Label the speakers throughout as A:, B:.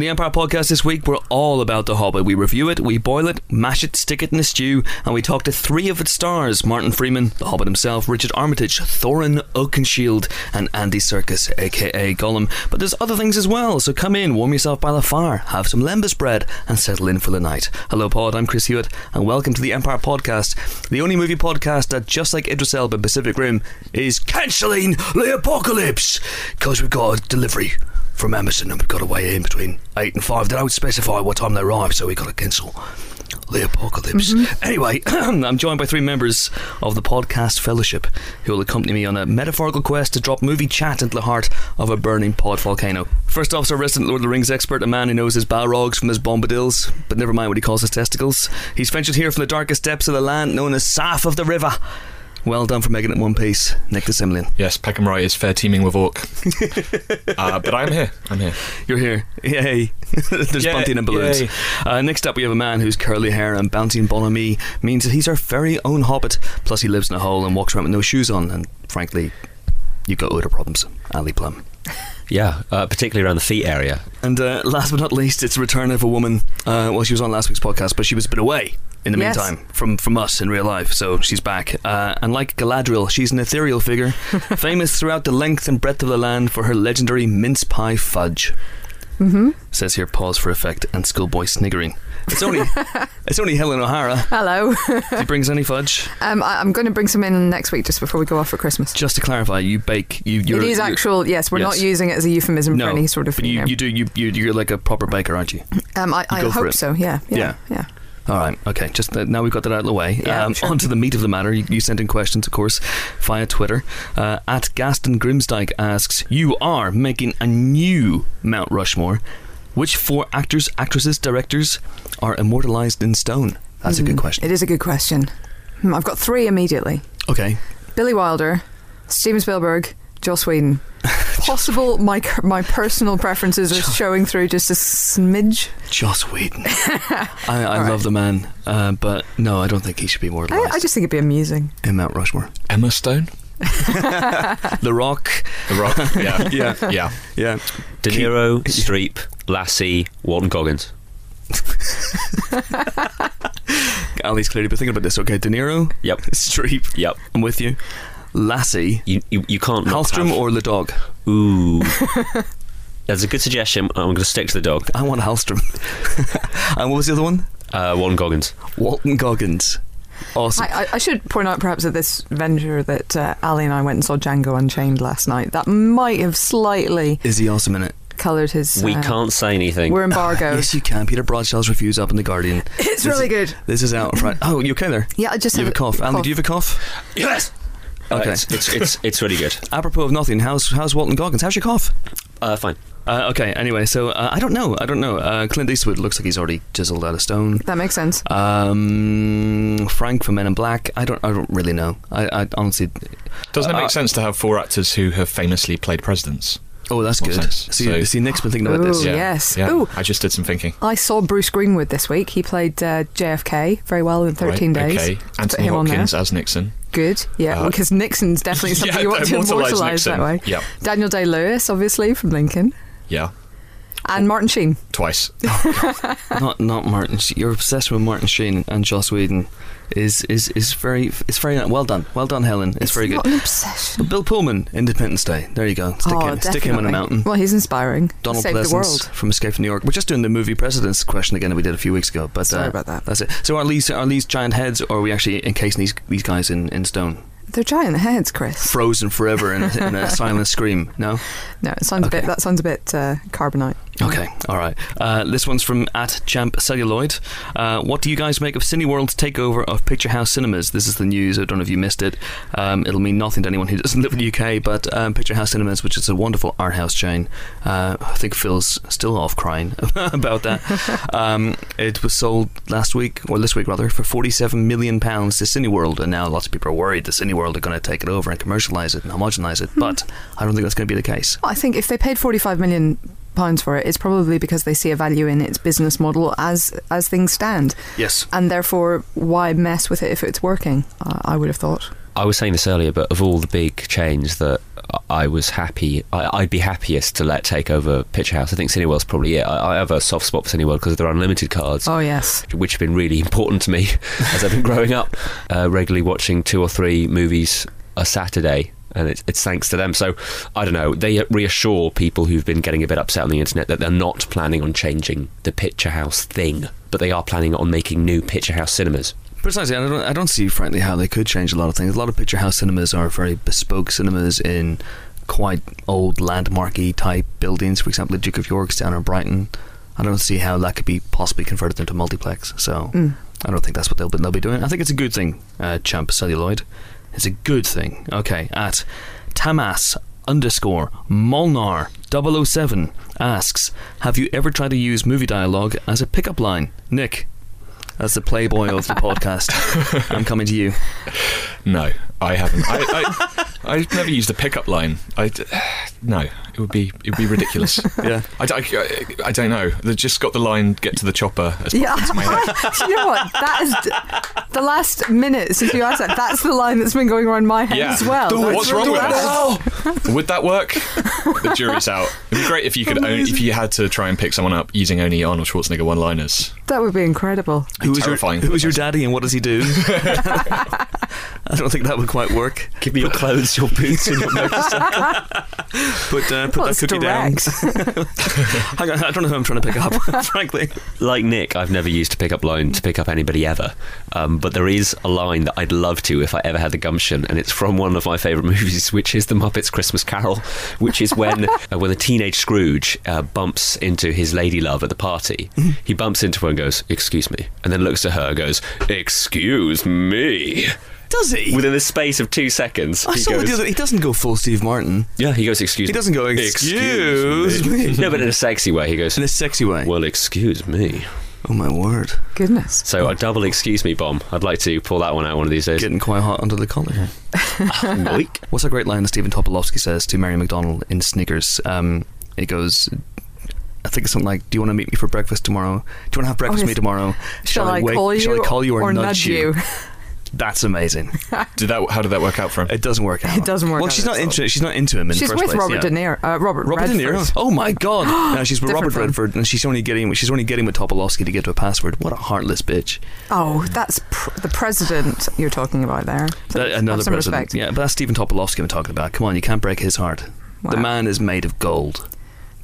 A: On the Empire podcast this week, we're all about The Hobbit. We review it, we boil it, mash it, stick it in a stew, and we talk to three of its stars Martin Freeman, The Hobbit himself, Richard Armitage, Thorin Oakenshield, and Andy Serkis, aka Gollum. But there's other things as well, so come in, warm yourself by the fire, have some lembas bread, and settle in for the night. Hello, Pod, I'm Chris Hewitt, and welcome to the Empire podcast, the only movie podcast that, just like Idris Elba Pacific Rim, is cancelling the apocalypse, because we've got a delivery from Amazon and we've got to weigh in between 8 and 5. They don't specify what time they arrive, so we've got to cancel the apocalypse. Mm-hmm. Anyway, I'm joined by three members of the podcast fellowship who will accompany me on a metaphorical quest to drop movie chat into the heart of a burning pod volcano. First off, our resident Lord of the Rings expert, a man who knows his balrogs from his bombadils, but never mind what he calls his testicles. He's ventured here from the darkest depths of the land known as Saf of the River. Well done for making it in one piece, Nick de Semlyen.
B: Yes, Peckham Rye is fair teaming with Orc. uh, but I'm here. I'm here.
A: You're here. Yay. There's
B: Yay,
A: bunting and balloons. Uh, next up, we have a man whose curly hair and bouncing bonhomie means that he's our very own hobbit. Plus, he lives in a hole and walks around with no shoes on. And frankly, you've got odor problems. Ali Plumb.
C: Yeah, uh, particularly around the feet area.
A: And uh, last but not least, it's the return of a woman. Uh, well, she was on last week's podcast, but she was a bit away in the
D: Yes.
A: meantime from, from us in real life. So she's back. Uh, and like Galadriel, she's an ethereal figure, famous throughout the length and breadth of the land for her legendary mince pie fudge.
D: Mm-hmm.
A: Says here, pause for effect and schoolboy sniggering. It's only it's only Helen O'Hara.
D: Hello.
A: She brings any fudge.
D: Um, I, I'm going to bring some in next week just before we go off for Christmas.
A: Just to clarify, you bake. You you're,
D: it is actual. Yes, we're
A: yes.
D: not using it as a euphemism
A: No,
D: for any sort of.
A: but you,
D: know.
A: you do you, you you're like a proper baker, aren't you?
D: um, I,
A: you
D: I hope so. Yeah.
A: Yeah.
D: Yeah. Yeah.
A: All right, okay. Just now we've got that out of the way.
D: Yeah,
A: um,
D: sure.
A: On to the meat of the matter. You, you sent in questions, of course, via Twitter. Uh, at Gaston Grimsdyke asks, "You are making a new Mount Rushmore. Which four actors, actresses, directors are immortalized in stone?" That's a good
D: Mm,
A: question.
D: It is a good question. Hmm, I've got three immediately:
A: Okay.
D: Billy Wilder, Steven Spielberg, Joss Whedon. Possible. My my personal preferences are showing through just a smidge.
A: Joss Whedon. I, I
D: All right.
A: love the man, uh, but no, I don't think he should be
D: I,
A: immortalized
D: I just think it'd be amusing.
A: in Mount Rushmore.
B: Emma Stone?
A: The Rock.
B: The Rock? Yeah.
A: Yeah.
B: yeah.
A: Yeah.
C: De Niro, Streep, Lassie, Walton Goggins.
A: Ali's clearly been thinking about this. Okay, De Niro,
C: Yep.
A: Streep.
C: Yep.
A: I'm with you. Lassie,
C: You you, you can't not
A: Hallstrom,
C: have-
A: or the dog.
C: Ooh. That's a good suggestion. I'm going to stick to the dog.
A: I want Hallstrom. and what was the other one?
C: Uh, Walton Goggins.
A: Walton Goggins. Awesome.
D: I, I, I should point out perhaps at this venture that uh, Ali and I went and saw Django Unchained last night. That might have slightly
A: Is he awesome in it?
D: Coloured his.
C: We
D: uh,
C: can't say anything.
D: We're embargoed.
A: Yes, you can. Peter Bradshaw's reviews up in the Guardian.
D: it's
A: This
D: really
A: is-
D: good.
A: This is out on Friday. Oh, you okay there?
D: Yeah, I just
A: You have a cough. Andy, do you have a cough?
C: yes. Uh,
A: Okay.
C: it's, it's it's it's really good.
A: Apropos of nothing, how's how's Walton Goggins? How's your cough?
C: Uh, fine.
A: Uh, okay. Anyway, so uh, I don't know. I don't know. Uh, Clint Eastwood looks like he's already chiseled out of stone.
D: That makes sense.
A: Um, Frank from Men in Black. I don't. I don't really know. I, I honestly.
B: Doesn't it make
A: Uh,
B: sense to have four actors who have famously played presidents?
A: Oh, that's good.
B: sense.
A: See,
B: So-
A: see, Nick's been thinking about this.
B: Yeah.
D: yes.
B: Yeah.
D: Ooh.
B: I just did some thinking.
D: I saw Bruce Greenwood this week. He played uh, JFK very well in 13
B: Right,
D: days.
B: Okay.
D: Put
B: Anthony
D: him on there.
B: Hopkins as Nixon.
D: Good. Yeah,
B: Uh,
D: because Nixon's definitely something
B: yeah,
D: you want to
B: immortalise
D: immortalise that way.
B: Yeah.
D: Daniel Day Lewis, obviously, from Lincoln.
B: Yeah.
D: And Martin Sheen.
B: Twice.
A: not not Martin. You're obsessed with Martin Sheen and Joss Whedon is is is very it's very well done. Well done, Helen. It's, very
D: not
A: good.
D: an obsession.
A: Bill Pullman, Independence Day. There you go. Stick
D: oh,
A: him, stick him on a mountain.
D: Well, he's inspiring.
A: Donald Pleasence
D: world.
A: from Escape from New York. We're just doing the movie President's question again that we did a few weeks ago. But
D: Sorry
A: uh,
D: about that.
A: That's it. So are these are these giant heads, or are we actually encasing these these guys in, in stone,
D: They're giant heads, Chris.
A: frozen forever in a, in a silent scream? No.
D: no, it sounds a bit. That sounds a bit uh, carbonite.
A: Okay, all right. Uh, this one's from at Champ Celluloid. Uh, what do you guys make of Cineworld's takeover of Picture House Cinemas? This is the news. I don't know if you missed it. Um, it'll mean nothing to anyone who doesn't live in the UK, but um, Picture House Cinemas, which is a wonderful art house chain, uh, I think Phil's still off crying about that. um, it was sold last week, or this week rather, for £47 million to Cineworld, and now lots of people are worried that Cineworld are going to take it over and commercialise it and homogenise it, but I don't think that's going to be the case.
D: I think if they paid 45 million pounds for it, it's probably because they see a value in its business model as as things stand,
A: Yes.
D: and therefore, why mess with it if it's working? Uh, I would have thought.
C: I was saying this earlier, but of all the big chains that I was happy, I, I'd be happiest to let take over Picture House. I think Cineworld's probably it. I, I have a soft spot for Cineworld because they're unlimited cards.
D: Oh yes.
C: which have been really important to me as I've been growing up, uh, regularly watching two or three movies a Saturday. And it's, it's thanks to them. So, I don't know. They reassure people who've been getting a bit upset on the internet that they're not planning on changing the Picture House thing, but they are planning on making new Picture House cinemas.
A: Precisely, I don't, I don't see, frankly, how they could change a lot of things. A lot of picture house cinemas are very bespoke cinemas in quite old landmarky type buildings. For example, the Duke of York's down in Brighton. I don't see how that could be possibly converted into multiplex. So
D: Mm.
A: I don't think that's what they'll be, they'll be doing. I think it's a good thing, uh, Champ Celluloid. It's a good thing. Okay, at Tamas underscore Molnar 007 asks, Have you ever tried to use movie dialogue as a pickup line? Nick, as the playboy of the podcast, I'm coming to you.
B: No, I haven't. I, I, I've never used a pickup line. I, no, it would be it would be ridiculous.
A: Yeah.
B: I don't know. They just got the line "Get to the chopper" as
D: Yeah.
B: popped my head.
D: Do you know what? That is d- the last minute since you asked that. That's the line that's been going around my head
B: Yeah.
D: as well.
B: Dude,
D: That's
B: what's wrong with
D: ridiculous.
B: this? Would that work? The jury's out. It'd be great if you could only, if you had to try and pick someone up using only Arnold Schwarzenegger one-liners.
D: That would be incredible.
A: Who is your,
B: Terrifying.
A: who is your daddy and what does he do? I don't think that would quite work.
C: Give me your clothes, your boots, and your motorcycle.
A: Put, uh, put
D: Well,
A: that cookie
D: direct.
A: down. I don't know who I'm trying to pick up, frankly.
C: like Nick, I've never used a pickup line to pick up anybody ever. Um, but there is a line that I'd love to if I ever had the gumption, and it's from one of my favourite movies, which is The Muppets Christmas Carol, which is when uh, when the teenage Scrooge uh, bumps into his lady love at the party. He bumps into her and goes, "Excuse me," and then looks at her and goes, "Excuse me."
A: Does he?
C: Within the space of two seconds,
A: I
C: he
A: saw
C: goes,
A: the other, he doesn't go full Steve Martin.
C: "Yeah." He goes, "Excuse me.
A: He doesn't go, excuse me.
C: no, but in a sexy way. He goes,
A: In a sexy way.
C: "Well, excuse me."
A: Oh my word.
D: Goodness.
C: So a double excuse me bomb. I'd like to pull that one out one of these days.
A: Getting quite hot under the collar here.
C: Yoink.
A: What's a great line that Stephen Tobolowsky says to Mary McDonnell in Sneakers? Um, he goes, I think it's something like, "Do you want to meet me for breakfast tomorrow? Do you want to have breakfast
D: yes.
A: with me tomorrow?
D: Shall, I,
A: wake-
D: call you?
A: Shall I call you or,
D: nudge you?
A: That's amazing.
B: Did that? How did that work out for him?
A: It doesn't work out.
D: It doesn't work
A: Well,
D: out
A: she's not
D: at all.
A: into. She's not into him in
D: She's
A: the first
D: with
A: place.
D: Robert
A: yeah.
D: De Niro. Uh, Robert,
A: Robert De Niro. Oh my god! no, she's with Robert
D: Different film.
A: Redford, and she's only getting. She's only getting with Tobolowsky to get to a password. What a heartless bitch!
D: Oh, that's pr- the president you're talking about there.
A: That- another
D: some
A: president.
D: respect.
A: Yeah, but that's Stephen Tobolowsky I'm talking about. Come on, you can't break his heart. The man is made of gold.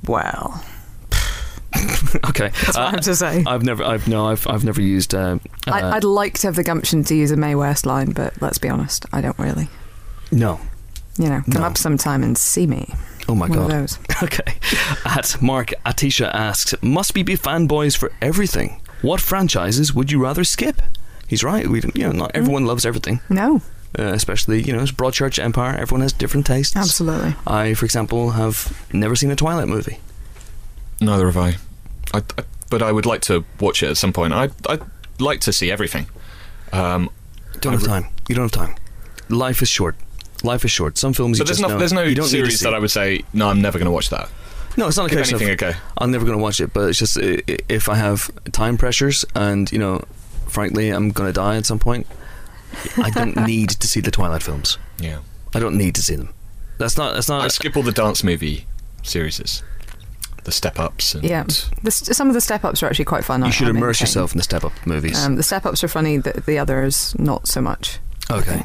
D: Well,
A: Okay,
D: that's what I
A: uh,
D: have to say.
A: I've never. I've no. I've. I've never used. Uh, uh,
D: I, I'd like to have the gumption to use a Mae West line, but let's be honest, I don't really.
A: no.
D: You know, come
A: No.
D: up sometime and see me.
A: Oh my
D: One of
A: god.
D: those.
A: Okay. At Mark Atisha asks, must we be fanboys for everything? What franchises would you rather skip? He's right. We, don't- you know, not
D: Hmm.
A: everyone loves everything.
D: No,
A: Uh, especially, you know, it's Broadchurch Empire. Everyone has different tastes.
D: absolutely.
A: I, for example, have never seen a Twilight movie.
B: Neither have I. I, I. But I would like to watch it at some point. I. I'd like to see everything. Um,
A: Don't
B: I
A: have
B: re-
A: time. You don't have time. Life is short. Life is short. Some films
B: so
A: you
B: there's no
A: know-
B: there's no
A: you don't need to
B: series that I would say no. I'm never going to watch that.
A: No, it's not a case
B: anything a go.
A: I'm never going to watch it, but it's just if I have time pressures and you know, frankly, I'm going to die at some point. I don't need to see the Twilight films.
B: Yeah.
A: I don't need to see them. That's not. That's not.
B: I skip all the dance movie series, the step ups. And
D: Yeah, the, some of the step ups are actually quite fun. I-
A: You should
D: I'm
A: immerse yourself in the Step Up movies.
D: Um, the step ups are funny. The, the others not so much. I
A: okay.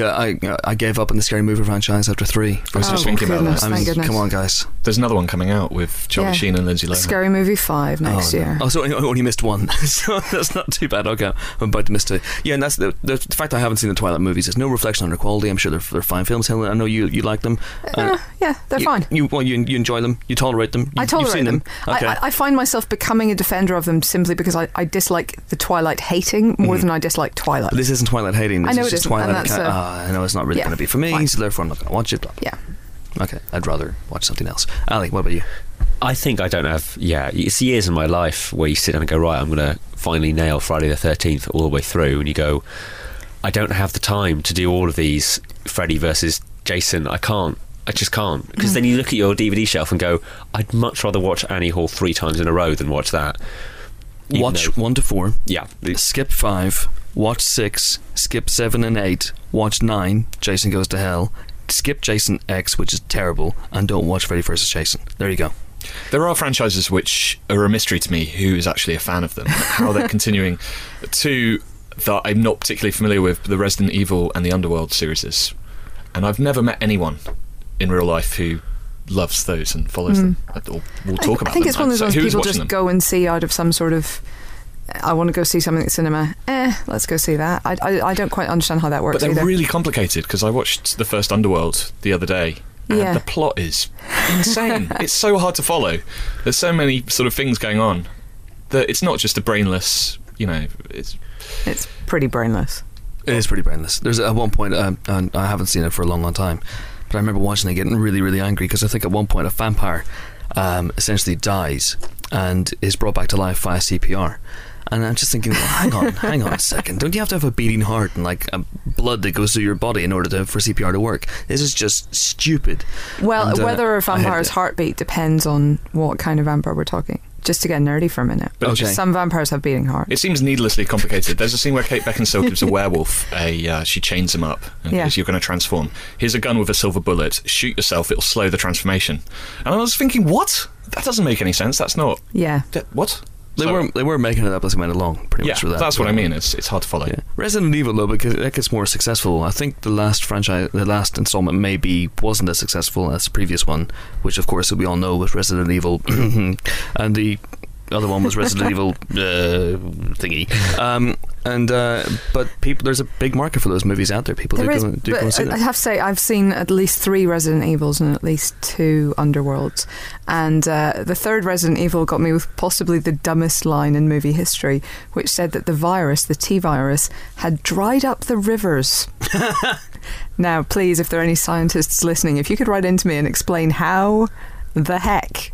D: Think.
A: Yeah, I I gave up on the Scary Movie franchise after three.
B: I was just
D: Oh,
B: thinking about
D: goodness.
B: that.
A: I mean,
D: goodness.
A: come on, guys.
B: There's another one coming out with Charlie
D: Yeah.
B: Sheen and Lindsay Lohan.
D: Scary Movie five oh, next
A: oh, no.
D: year.
A: Oh, so I only missed one. so that's not too bad. Okay, I'm about to miss two. Yeah, and that's the, the, the fact I haven't seen the Twilight movies. There's no reflection on their quality. I'm sure they're, they're fine films. Helen, I know you you like them.
D: Uh, uh yeah, they're
A: you,
D: fine.
A: You well, you, you enjoy them. You tolerate them. You,
D: I tolerate
A: you've seen
D: them.
A: them. Okay.
D: I, I, I find myself becoming a defender of them simply because I, I dislike the Twilight hating more mm-hmm. than I dislike Twilight.
A: but this isn't Twilight hating. This
D: I know
A: is
D: it
A: just
D: isn't,
A: Twilight.
D: Uh, and that's
A: ca-
D: a-
A: ah, I know it's not really
D: Yeah,
A: going to be for me,
D: fine.
A: so therefore I'm not going to watch it. Blah, blah.
D: yeah.
A: Okay, I'd rather watch something else. Ali, what about you?
C: I think I don't have. Yeah, it's years in my life where you sit down and go, right, I'm going to finally nail Friday the 13th all the way through, and you go, I don't have the time to do all of these Freddy versus Jason. I can't. I just can't. Because then you look at your DVD shelf and go, I'd much rather watch Annie Hall three times in a row than watch that. Even
A: watch
C: though-
A: one to four.
C: Yeah.
A: Skip five. Watch six, skip seven and eight, watch nine, Jason Goes to Hell, skip Jason X, which is terrible, and don't watch Freddy vs. Jason. There you go.
B: There are franchises which are a mystery to me who is actually a fan of them, how they're continuing. Two that I'm not particularly familiar with, the Resident Evil and the Underworld series. And I've never met anyone in real life who loves those and follows hmm. them. Or will talk.
D: I,
B: about
D: I think
B: them.
D: it's one of those
B: say,
D: people just
B: them?
D: go and see out of some sort of. I want to go see something at cinema. Eh, let's go see that. I, I, I don't quite understand how that works
B: But they're
D: either.
B: really complicated because I watched the first Underworld the other day. And
D: Yeah.
B: the plot is insane. it's so hard to follow. There's so many sort of things going on that it's not just a brainless, you know, it's
D: it's pretty brainless.
A: It is pretty brainless. There's at one point, um, and I haven't seen it for a long, long time, but I remember watching it getting really, really angry because I think at one point a vampire um, essentially dies and is brought back to life via CPR. And I'm just thinking, well, hang on, hang on a second. Don't you have to have a beating heart and like blood that goes through your body in order to, for CPR to work? This is just stupid.
D: Well,
A: And, uh,
D: whether a
A: I hated
D: vampire's heartbeat depends on what kind of vampire we're talking. Just to get nerdy for a minute.
B: But
A: Okay.
D: Some vampires have beating hearts.
B: It seems needlessly complicated. There's a scene where Kate Beckinsale gives a werewolf a. Uh, she chains him up and
D: Yeah.
B: goes, "You're going to transform. Here's a gun with a silver bullet. Shoot yourself. It'll slow the transformation." And I was thinking, what? That doesn't make any sense. That's not.
D: yeah.
B: That, what?
A: They
B: So-
A: were they were making it up as they went along, pretty
B: Yeah,
A: much. With that.
B: that's what I mean. It's it's hard to follow.
A: Yeah. Resident Evil though, because that gets more successful. I think the last franchise, the last installment, maybe wasn't as successful as the previous one, which of course we all know was Resident Evil, and the other one was Resident Evil uh, thingy. Um, and uh, but people, there's a big market for those movies out there. People do,
D: There is,
A: go, do go and see
D: I I have to say, I've seen at least three Resident Evils and at least two Underworlds. And uh, the third Resident Evil got me with possibly the dumbest line in movie history, which said that the virus, the T virus, had dried up the rivers. now, please, if there are any scientists listening, if you could write into me and explain how the heck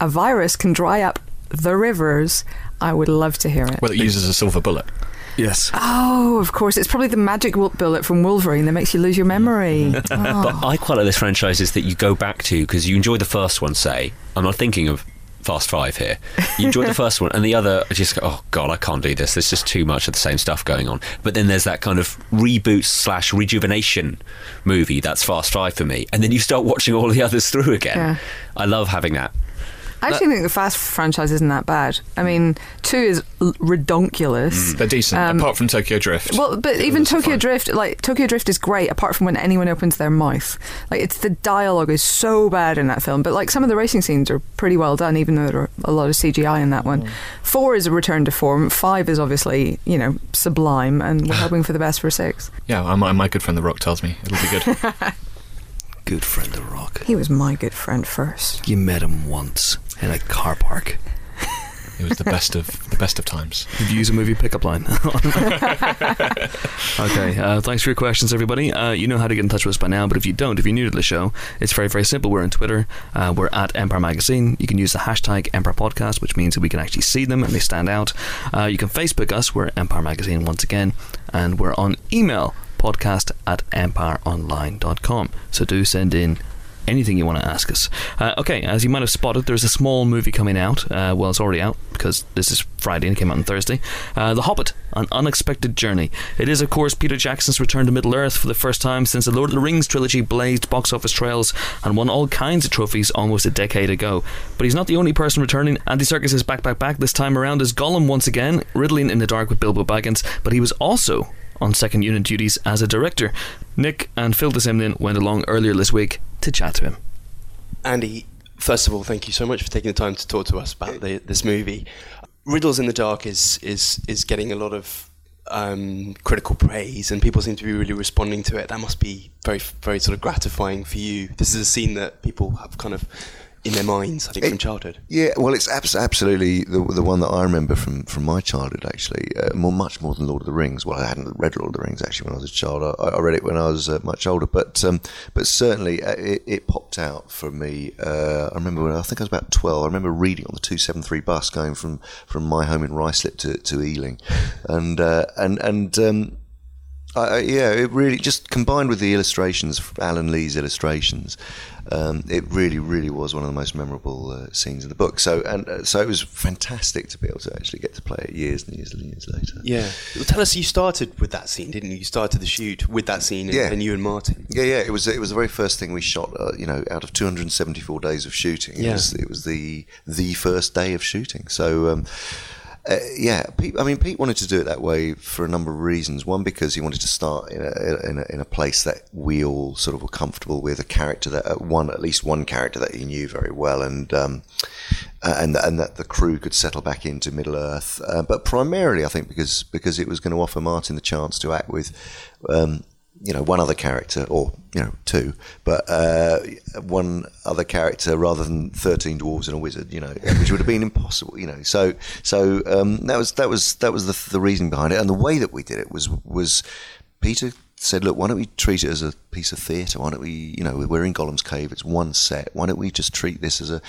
D: a virus can dry up the rivers, I would love to hear it.
B: Well, it uses a silver bullet.
A: Yes.
D: Oh, of course. It's probably the magic bullet from Wolverine that makes you lose your memory. Oh.
C: But
D: Oh.
C: I quite like this franchise is that you go back to because you enjoy the first one. Say, I'm not thinking of Fast Five here. You enjoy the first one, and the other I just go, oh god, I can't do this. There's just too much of the same stuff going on. But then there's that kind of reboot slash rejuvenation movie that's Fast Five for me, and then you start watching all the others through again.
D: Yeah.
C: I love having that.
D: I actually think the Fast franchise isn't that bad. I mean, two is l- redonkulous.
B: They're decent,
D: Um,
B: apart from Tokyo Drift.
D: Well, but even Tokyo
B: fine.
D: Drift, like Tokyo Drift is great, apart from when anyone opens their mouth. Like it's the dialogue is so bad in that film, but like some of the racing scenes are pretty well done, even though there are a lot of CGI in that one. Four is a return to form. Five is obviously you know sublime, and we're hoping for the best for six.
B: Yeah, my, my good friend The Rock tells me it'll be good.
A: Good friend The Rock.
D: He was my good friend first.
A: You met him once in a car park.
B: it was the best of the best of times.
A: Did you use a movie pickup line? okay, uh, thanks for your questions, everybody. Uh, you know how to get in touch with us by now, but if you don't, if you're new to the show, it's very, very simple. We're on Twitter. Uh, we're at Empire Magazine. You can use the hashtag Empire Podcast, which means that we can actually see them and they stand out. Uh, you can Facebook us. We're Empire Magazine once again. And we're on email, podcast at empireonline.com. So do send in anything you want to ask us. Uh, okay, as you might have spotted, there's a small movie coming out. Uh, well, it's already out because this is Friday and it came out on Thursday. Uh, the Hobbit: An Unexpected Journey. It is, of course, Peter Jackson's return to Middle Earth for the first time since the Lord of the Rings trilogy blazed box office trails and won all kinds of trophies almost a decade ago. But he's not the only person returning. Andy Serkis is back, back, back. This time around as Gollum once again, riddling in the dark with Bilbo Baggins. But he was also on second unit duties as a director. Nick and Phil de Semlyen went along earlier this week to chat to him.
E: Andy, first of all, thank you so much for taking the time to talk to us about the, this movie. Riddles in the Dark is is is getting a lot of um, critical praise, and people seem to be really responding to it. That must be very very sort of gratifying for you. This is a scene that people have kind of in their minds, I think, from childhood.
F: Yeah, well, it's abs- absolutely the the one that I remember from, from my childhood. Actually, uh, more much more than Lord of the Rings. Well, I hadn't read Lord of the Rings actually when I was a child. I, I read it when I was uh, much older, but um, but certainly uh, it, it popped out for me. Uh, I remember when I think I was about twelve. I remember reading on the two seven three bus going from, from my home in Ruislip to, to Ealing, and uh, and and. Um, Uh, yeah, it really just combined with the illustrations, Alan Lee's illustrations. Um, it really, really was one of the most memorable uh, scenes in the book. So, and uh, so it was fantastic to be able to actually get to play it years and years and years later.
E: Yeah. Well, tell us, you started with that scene, didn't you? You started the shoot with that scene, and,
F: Yeah.
E: and you and Martin.
F: Yeah, yeah. It was it was the very first thing we shot. Uh, you know, out of 274 days of shooting, it
E: Yeah.
F: was it was the the first day of shooting. So. Um, uh, yeah, Pete, I mean, Pete wanted to do it that way for a number of reasons. One, because he wanted to start in a, in a, in a place that we all sort of were comfortable with, a character that uh, one, at least one character that he knew very well, and um, uh, and and that the crew could settle back into Middle Earth. Uh, but primarily, I think because because it was going to offer Martin the chance to act with. Um, you know, one other character, or you know, two, but uh, one other character rather than thirteen dwarves and a wizard. You know, which would have been impossible. You know, so so um, that was that was that was the, the reason behind it, and the way that we did it was was Peter said, look, why don't we treat it as a piece of theatre? Why don't we, you know, we're in Gollum's Cave, it's one set. Why don't we just treat this as a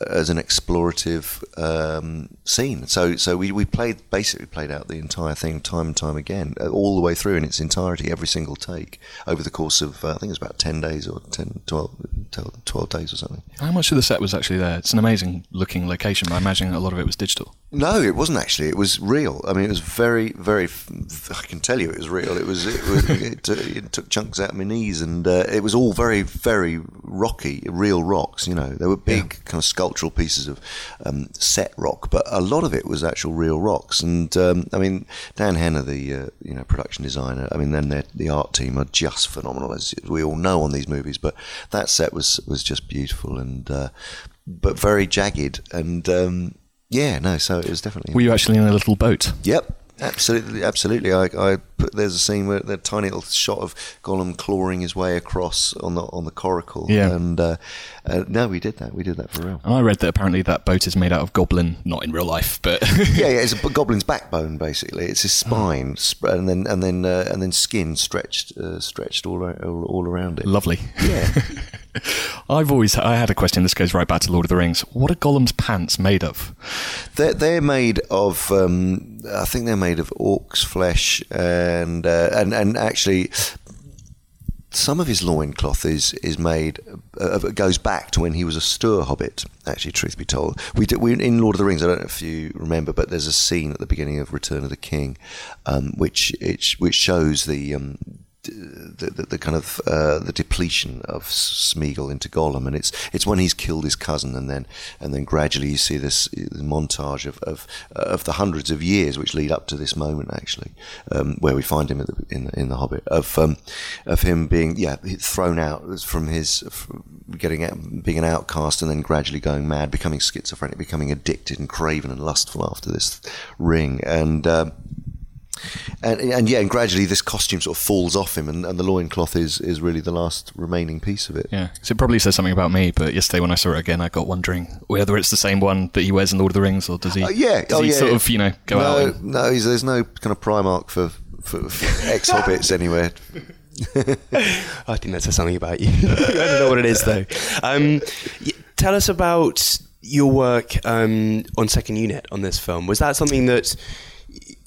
F: as an explorative um, scene? So, so we, we played basically played out the entire thing time and time again, uh, all the way through in its entirety, every single take over the course of uh, I think it was about ten days or 10, 12, 12 12 days or something.
B: How much of the set was actually there? It's an amazing looking location, but I imagine a lot of it was digital.
F: No, it wasn't actually. It was real. I mean, it was very, very. I can tell you, it was real. It was. It, was, it, took, it took chunks out of my knees, and uh, it was all very, very rocky, real rocks. You know, they were big, kind of sculptural pieces of um, set rock, but a lot of it was actual real rocks. And um, I mean, Dan Hennah, the uh, you know production designer. I mean, then the art team are just phenomenal, as we all know on these movies. But that set was was just beautiful and, uh, but very jagged and. Um, yeah, no. So it was definitely.
B: Were you actually in a little boat?
F: Yep, absolutely, absolutely. I, I put, there's a scene where the tiny little shot of Gollum clawing his way across on the on the coracle.
B: Yeah.
F: and uh, uh, no, we did that. We did that for real.
B: And I read that apparently that boat is made out of goblin, not in real life, but
F: yeah, yeah. It's a goblin's backbone basically. It's his spine, sp- and then and then uh, and then skin stretched uh, stretched all, all all around it.
B: lovely.
F: Yeah.
B: I've always I had a question. This goes right back to Lord of the Rings. What are Gollum's pants made of?
F: They're, they're made of, um, I think they're made of orc's flesh, and uh, and and actually, some of his loincloth is is made uh, goes back to when he was a Stoor hobbit. Actually, truth be told, we did, we in Lord of the Rings. I don't know if you remember, but there's a scene at the beginning of Return of the King, um, which it, which shows the. Um, the, the, kind of uh, the depletion of Smeagol into Gollum, and it's it's when he's killed his cousin, and then and then gradually you see this, uh, montage of, of of the hundreds of years which lead up to this moment, actually, um, where we find him the, in in the Hobbit of um, of him being yeah thrown out from his from getting out, being an outcast, and then gradually going mad, becoming schizophrenic, becoming addicted and craven and lustful after this ring, and. Um, and, and yeah, and gradually this costume sort of falls off him, and, and the loincloth is, is really the last remaining piece of it.
B: Yeah, so it probably says something about me. But yesterday when I saw it again, I got wondering whether it's the same one that he wears in Lord of the Rings, or does he?
F: Uh, yeah,
B: does
F: oh,
B: he
F: yeah.
B: sort of you know go
F: no,
B: out? And,
F: no, he's, there's no kind of Primark for, for, for ex hobbits anywhere.
E: I think that says something about you. I don't know what it is though. Um, tell us about your work um, on Second Unit on this film. Was that something that, y-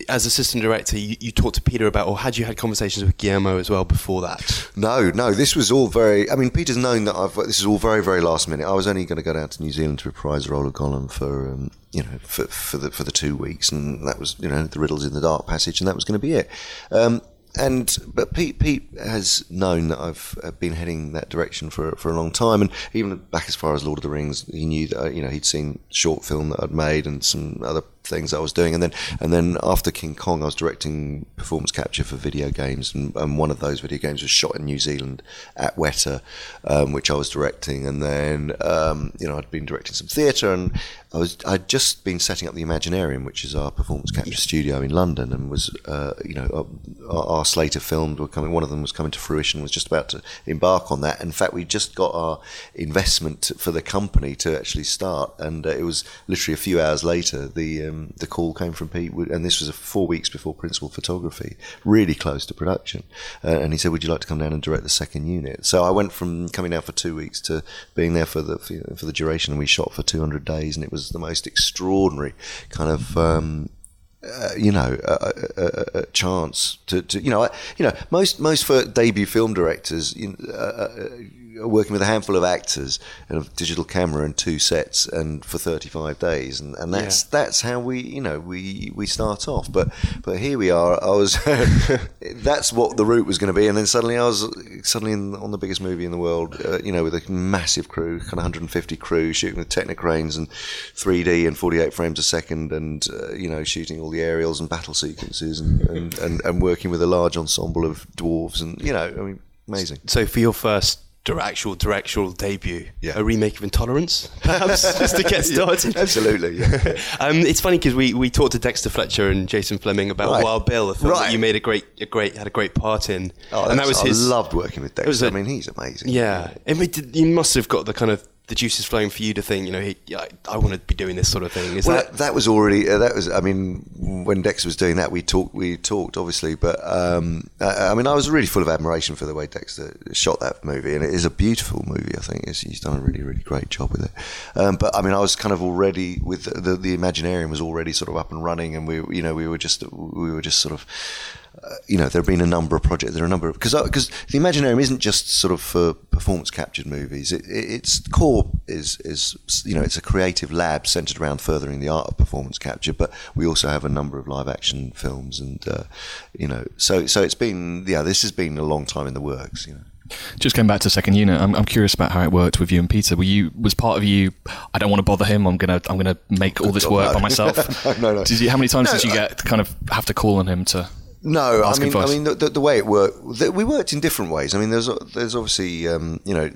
E: as assistant director, you, you talked to Peter about, or had you had conversations with Guillermo as well before that?
F: No, no, this was all very. I mean, Peter's known that I've. This is all very, very last minute. I was only going to go down to New Zealand to reprise the role of Gollum for, um, you know, for, for the for the two weeks, and that was, you know, the riddles in the dark passage, and that was going to be it. Um, and but Pete, Pete has known that I've uh, been heading that direction for for a long time, and even back as far as Lord of the Rings, he knew that you know he'd seen short film that I'd made and some other things I was doing, and then and then after King Kong, I was directing performance capture for video games, and, and one of those video games was shot in New Zealand at Weta, um, which I was directing, and then um, you know I'd been directing some theatre, and I was I'd just been setting up the Imaginarium, which is our performance capture studio in London, and was uh, you know our, our slate of films were coming. One of them was coming to fruition, was just about to embark on that. In fact, we just got our investment for the company to actually start, and uh, it was literally a few hours later the um, the call came from Pete, and this was four weeks before principal photography, really close to production, uh, and he said, "Would you like to come down and direct the second unit?" So I went from coming down for two weeks to being there for the for, the duration. We shot for 200 days, and it was the most extraordinary kind of. Um, uh, you know, a, a, a chance to, to, you know, I, you know, most most for debut film directors, you uh, uh working with a handful of actors and a digital camera and two sets and for 35 days. And, and that's yeah. that's how we you know we we start off. But but here we are. I was that's what the route was going to be. And then suddenly I was suddenly in, on the biggest movie in the world uh, you know with a massive crew kind of 150 crew shooting with Technocranes and 3D and 48 frames a second and uh, you know shooting all the aerials and battle sequences and, and, and, and working with a large ensemble of dwarves and you know I mean amazing.
E: So for your first actual directorial debut,
F: yeah.
E: a remake of Intolerance, perhaps, just to get started.
F: yeah, absolutely. Yeah.
E: um, it's funny because we, we talked to Dexter Fletcher and Jason Flemyng about right. Wild Bill, a film right. that you made a great a great had a great part in.
F: Oh, and that was his. Loved working with Dexter. A, I mean, he's amazing.
E: Yeah, I mean, you must have got the kind of the juices flowing for you to think, you know, he, I, I want to be doing this sort of thing. Is
F: well,
E: that
F: that was already uh, that was. I mean, when Dex was doing that, we talked. We talked obviously, but um, I, I, mean, I was really full of admiration for the way Dexter shot that movie, and it is a beautiful movie. I think it's, he's done a really, really great job with it. Um, but I mean, I was kind of already with the, the, the Imaginarium was already sort of up and running, and we, you know, we were just we were just sort of uh, you know, there have been a number of projects. There are a number of because because uh, the Imaginarium isn't just sort of for performance captured movies. It, it, its core is is you know it's a creative lab centered around furthering the art of performance capture. But we also have a number of live action films, and uh, you know, so so it's been yeah, this has been a long time in the works. You know.
B: Just going back to second unit, I'm, I'm curious about how it worked with you and Peter. Were you was part of you? I don't want to bother him. I'm gonna I'm gonna make all this work by myself.
F: no, no.
B: Did you, how many times no, did you get kind of have to call on him to?
F: No, I mean, I mean the, the, the, way it worked, we worked in different ways. I mean, there's there's obviously um, you know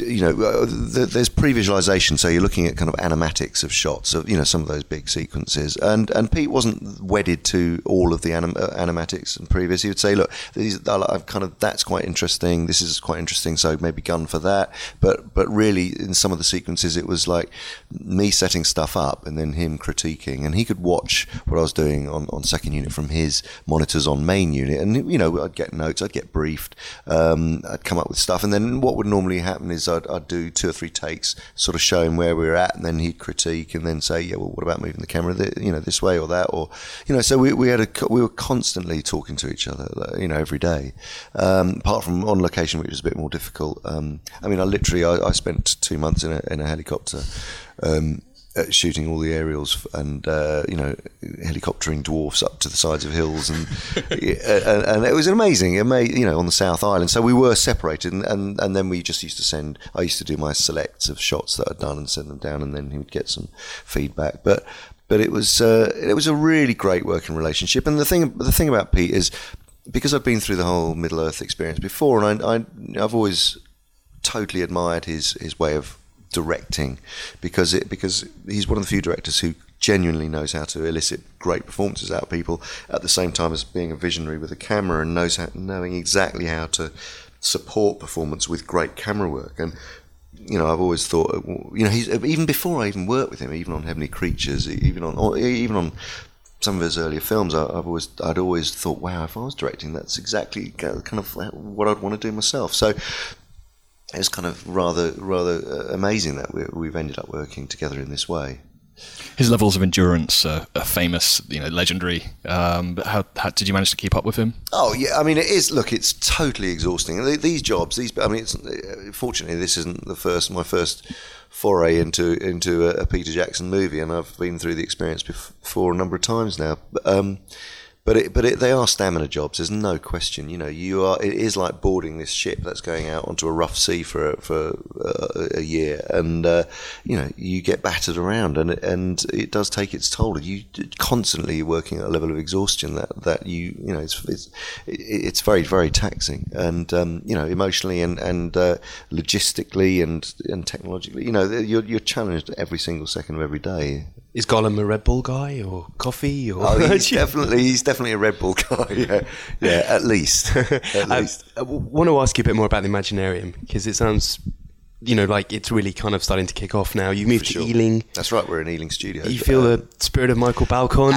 F: you know, uh, there's pre-visualization, so you're looking at kind of animatics of shots of you know some of those big sequences, and and Pete wasn't wedded to all of the anim- uh, animatics and previous. He would say, look, these I've kind of that's quite interesting. This is quite interesting, so maybe gun for that. But but really, in some of the sequences, it was like me setting stuff up and then him critiquing, and he could watch what I was doing on, on second unit from his monitors on main unit, and you know, I'd get notes, I'd get briefed, um, I'd come up with stuff, and then what would normally happen is I'd, I'd, do two or three takes, sort of showing where we were at, and then he'd critique, and then say, yeah, well, what about moving the camera, you know, this way or that, or you know, so we, we had a we were constantly talking to each other, you know, every day. Um, apart from on location, which was a bit more difficult. Um, I mean, I literally I, I, spent two months in a, in a helicopter. Um, shooting all the aerials and uh, you know helicoptering dwarfs up to the sides of hills and and, and, it was amazing you know on the South Island. So we were separated and, and, and then we just used to send I used to do my selects of shots that I'd done and send them down and then he would get some feedback. But but it was uh, it was a really great working relationship. And the thing the thing about Pete is because I've been through the whole Middle Earth experience before and I, I I've always totally admired his his way of directing because it because he's one of the few directors who genuinely knows how to elicit great performances out of people at the same time as being a visionary with a camera and knows how, knowing exactly how to support performance with great camera work and you know I've always thought you know he's even before I even worked with him even on Heavenly Creatures even on even on some of his earlier films, I, have always I'd always thought, wow, if I was directing, that's exactly kind of what I'd want to do myself. So it's kind of rather rather uh, amazing that we, have ended up working together in this way.
B: His levels of endurance are, are famous, you know, legendary. Um, but how, how, did you manage to keep up with him?
F: Oh yeah, I mean, it is. Look, it's totally exhausting. These jobs, these. I mean, it's, fortunately, this isn't the first. My first foray into into a, a Peter Jackson movie, and I've been through the experience before a number of times now. But, um, but it, but it, they are stamina jobs. There's no question. You know, you are. It is like boarding this ship that's going out onto a rough sea for for a year, and uh, you know you get battered around, and and it does take its toll. You constantly working at a level of exhaustion that that you you know it's it's, it's very very taxing, and um, you know emotionally and and uh, logistically and and technologically. You know, you're you're challenged every single second of every day.
E: Is Gollum a Red Bull guy or coffee? Or
F: oh, he's definitely he's definitely a Red Bull guy. Yeah, yeah at least. at least.
E: I, I want to ask you a bit more about the Imaginarium because it sounds, you know, like it's really kind of starting to kick off now. You moved to Ealing.
F: That's right. We're in Ealing Studios.
E: You feel uh, the spirit of Michael Balcon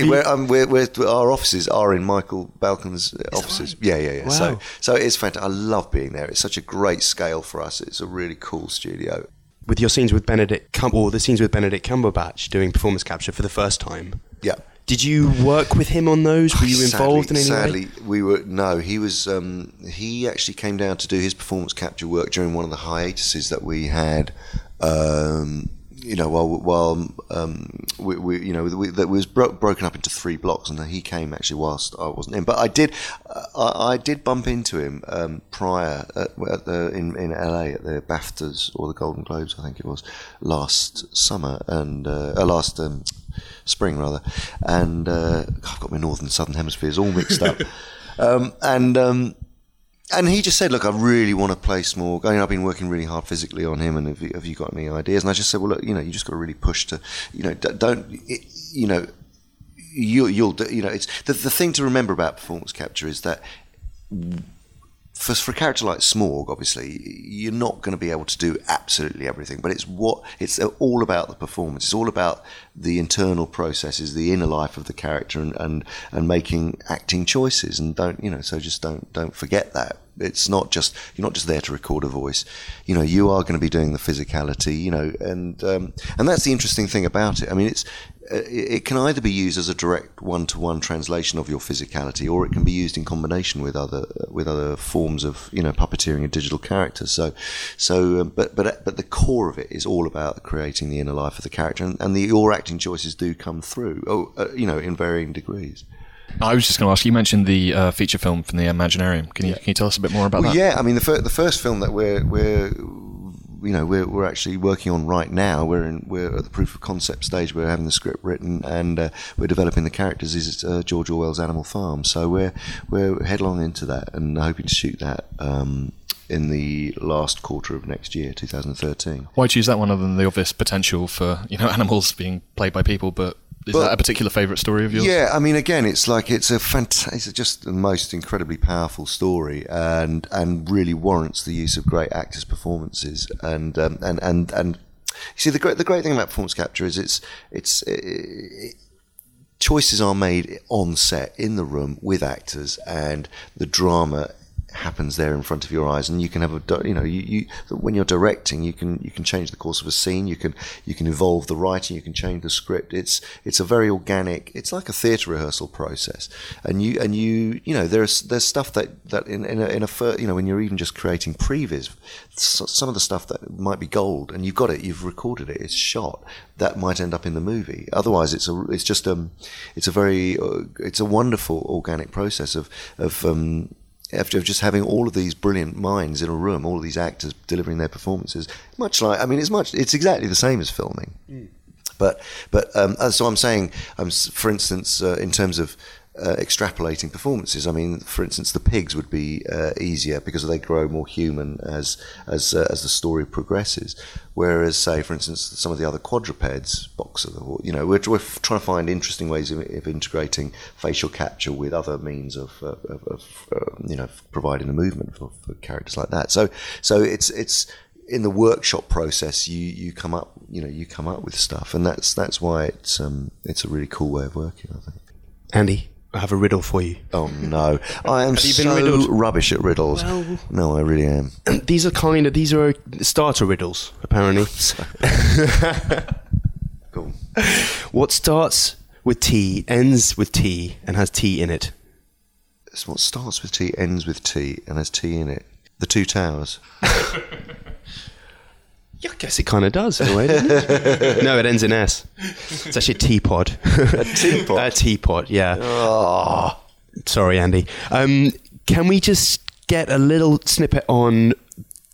E: you.
F: We're, um, we're, we're, our offices are in Michael Balcon's offices. Right? Yeah, yeah, yeah. Wow. So so it's fantastic. I love being there. It's such a great scale for us. It's a really cool studio
E: with your scenes with Benedict Cum- or the scenes with Benedict Cumberbatch doing performance capture for the first time.
F: Yeah.
E: Did you work with him on those? Were you involved
F: sadly,
E: in any
F: sadly,
E: way?
F: we were no. He was. Um, he actually came down to do his performance capture work during one of the hiatuses that we had. Um, you know, while while um, we, we, you know, we, that was bro- broken up into three blocks, and he came actually whilst I wasn't in. But I did, uh, I, I did bump into him um, prior at, at the, in in LA at the BAFTAs or the Golden Globes, I think it was last summer and uh, uh, last um, spring rather, and uh, I've got my northern southern hemispheres all mixed up, um, and. And he just said, "Look, I really want to play small. I mean, I've been working really hard physically on him, and have you, have you got any ideas?" And I just said, "Well, look, you know, you just got to really push to, you know, don't, it, you know, you, you'll, you know, it's the the thing to remember about performance capture is that." For, for a character like Smaug, obviously, you're not going to be able to do absolutely everything. But it's what it's all about the performance. It's all about the internal processes, the inner life of the character, and, and, and making acting choices. And don't you know? So just don't don't forget that it's not just you're not just there to record a voice. You know, you are going to be doing the physicality. You know, and um, and that's the interesting thing about it. I mean, it's it it can either be used as a direct one-to-one translation of your physicality, or it can be used in combination with other with other forms of you know puppeteering a digital character. So, so um, but but but the core of it is all about creating the inner life of the character, and, and the your acting choices do come through. Oh, uh, you know, in varying degrees.
B: I was just going to ask. You mentioned the uh, feature film from the Imaginarium. Can you can you tell us a bit more about
F: Well,
B: that?
F: yeah, I mean the fir- the first film that we're we're you know we're, we're actually working on right now. We're in we're at the proof of concept stage. We're having the script written and uh, we're developing the characters. Is uh, George Orwell's Animal Farm. So we're we're headlong into that and hoping to shoot that. Um, in the last quarter of next year, 2013.
B: Why choose that one other than the obvious potential for you know animals being played by people? But is
F: Well,
B: that a particular favourite story of yours?
F: Yeah, I mean, again, it's like it's a fant- it's just the most incredibly powerful story, and and really warrants the use of great actors' performances, and um, and and and you see the great the great thing about performance capture is it's it's. It, choices are made on set in the room with actors and the drama happens there in front of your eyes and you can have a you know you, you when you're directing you can you can change the course of a scene you can you can evolve the writing you can change the script. It's it's a very organic it's like a theatre rehearsal process. And you and you you know there's there's stuff that that in in a, in a fir- you know when you're even just creating previs some of the stuff that might be gold and you've got it you've recorded it it's shot that might end up in the movie. Otherwise it's a it's just um it's a very uh, it's a wonderful organic process of of um after just having all of these brilliant minds in a room, all of these actors delivering their performances, much like I mean, it's much, it's exactly the same as filming. But but um, uh, so I'm saying, um, for instance, uh, in terms of uh, extrapolating performances, I mean, for instance, the pigs would be uh, easier because they grow more human as as uh, as the story progresses. Whereas, say, for instance, some of the other quadrupeds, boxer, you know, we're, we're trying to find interesting ways of, of integrating facial capture with other means of, uh, of, of uh, you know, providing the movement for, for characters like that. So so it's it's in the workshop process you, you come up you know you come up with stuff and that's that's why it's um it's a really cool way of working I think.
E: Andy, I have a riddle for you.
F: Oh no, I am
E: Have you been
F: so
E: riddled?
F: rubbish at riddles.
E: Well-
F: no, I really am.
E: these are kind of these are starter riddles, apparently.
F: Cool.
E: what starts with T, ends with T, and has T in it?
F: It's what starts with T, ends with T, and has T in it. The two towers.
E: Yeah, I guess it kind of does in a way. doesn't it? no, it ends in S. It's actually a teapot.
F: A teapot.
E: a teapot. Yeah. Oh. Sorry, Andy. Um, can we just get a little snippet on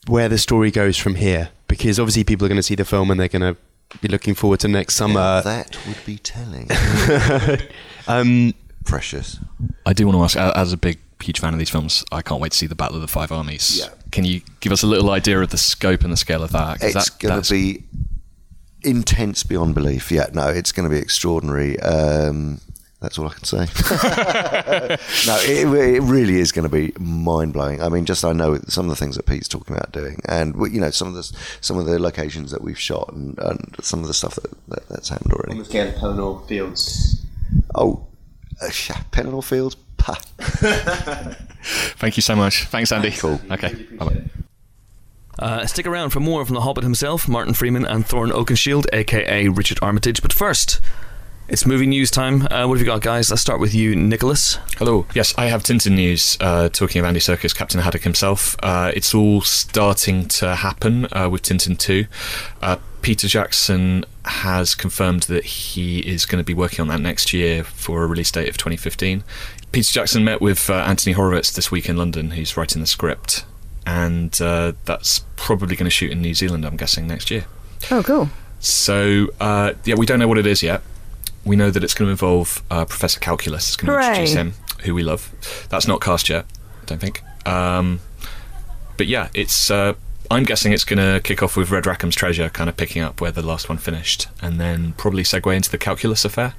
E: where the story goes from here? Because obviously people are going to see the film and they're going to be looking forward to next summer.
F: that would be telling.
E: Um,
F: Precious.
B: I do want to ask, as a big, huge fan of these films, I can't wait to see the Battle of the Five Armies.
F: Yeah.
B: Can you give us a little idea of the scope and the scale of that? 'Cause
F: It's
B: that-
F: going
B: that's-
F: to be intense beyond belief. Yeah, no, it's going to be extraordinary. Um, that's all I can say. no, it, it really is going to be mind blowing. I mean, just I know some of the things that Pete's talking about doing, and you know some of the some of the locations that we've shot, and, and some of the stuff that, that that's happened already.
E: on the scale of Pelennor Fields.
F: Oh, uh, sh- Pennell Fields. Pah.
B: Thank you so much. Thanks, Andy.
F: Cool.
B: Okay. Bye-bye.
A: Uh, stick around for more from The Hobbit himself, Martin Freeman and Thorin Oakenshield, aka Richard Armitage. But first, It's movie news time. Uh, what have you got, guys? Let's start with you, Nicholas.
B: Hello. Yes, I have Tintin news. Uh, talking of Andy Serkis, Captain Haddock himself. Uh, it's all starting to happen uh, with Tintin 2. Uh, Peter Jackson has confirmed that he is going to be working on that next year for a release date of 2015. Peter Jackson met with uh, Anthony Horowitz this week in London, who's writing the script, and uh, that's probably going to shoot in New Zealand, I'm guessing, next year.
D: Oh, cool.
B: So, uh, yeah, we don't know what it is yet. We know that it's going to involve uh, Professor Calculus. It's going to introduce him, who we love. That's not cast yet, I don't think. Um, but yeah, it's. Uh, I'm guessing it's going to kick off with Red Rackham's Treasure, kind of picking up where the last one finished, and then probably segue into the Calculus affair,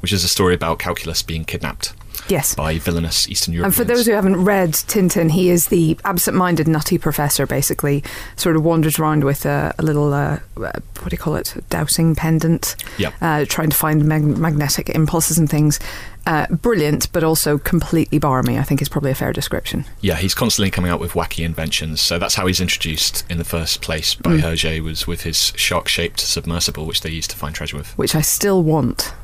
B: which is a story about Calculus being kidnapped
D: Yes.
B: by villainous Eastern
D: Europe.
B: And
D: for those who haven't read Tintin, he is the absent-minded, nutty professor. Basically, sort of wanders around with a, a little uh, what do you call it, dowsing pendant,
B: Yeah.
D: uh, trying to find mag- magnetic impulses and things. Uh, brilliant, but also completely barmy. I think is probably a fair description.
B: Yeah, he's constantly coming out with wacky inventions. So that's how he's introduced in the first place by
D: Mm.
B: Hergé was with his shark-shaped submersible, which they used to find treasure with.
D: Which I still want.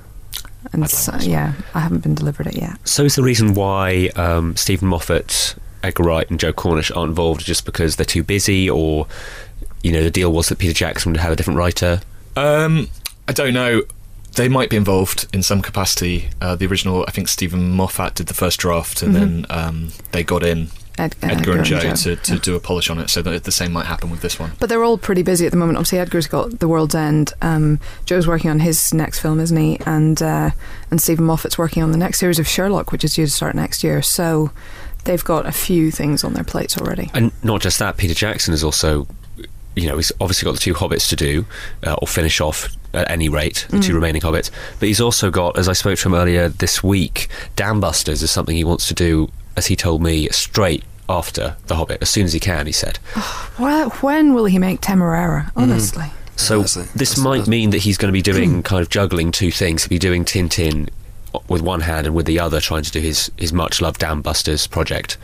D: And so, yeah, I haven't been delivered it yet.
C: So is the reason why um, Steven Moffat, Edgar Wright, and Joe Cornish aren't involved just because they're too busy, or you know the deal was that Peter Jackson would have a different writer?
B: Um, I don't know. They might be involved in some capacity. Uh, the original, I think Steven Moffat did the first draft, and then um, they got in
D: Ed- uh,
B: Edgar and Joe, to,
D: Joe,
B: to
D: yeah.
B: do a polish on it, so that the same might happen with this one.
D: But they're all pretty busy at the moment. Obviously, Edgar's got The World's End. Um, Joe's working on his next film, isn't he? And uh, and Steven Moffat's working on the next series of Sherlock, which is due to start next year. So they've got a few things on their plates already.
C: And not just that, Peter Jackson is also, you know, he's obviously got the two Hobbits to do, uh, or finish off at any rate, the two remaining Hobbits. But he's also got, as I spoke to him earlier this week, Dambusters is something he wants to do, as he told me, straight after The Hobbit, as soon as he can, he said.
D: Well, when will he make Temeraire? Honestly,
C: So
A: Honestly,
C: this
A: that's-
C: might
A: that's-
C: mean that he's going to be doing kind of juggling two things. He'll be doing Tintin with one hand and with the other trying to do his, his much loved Dam Busters project.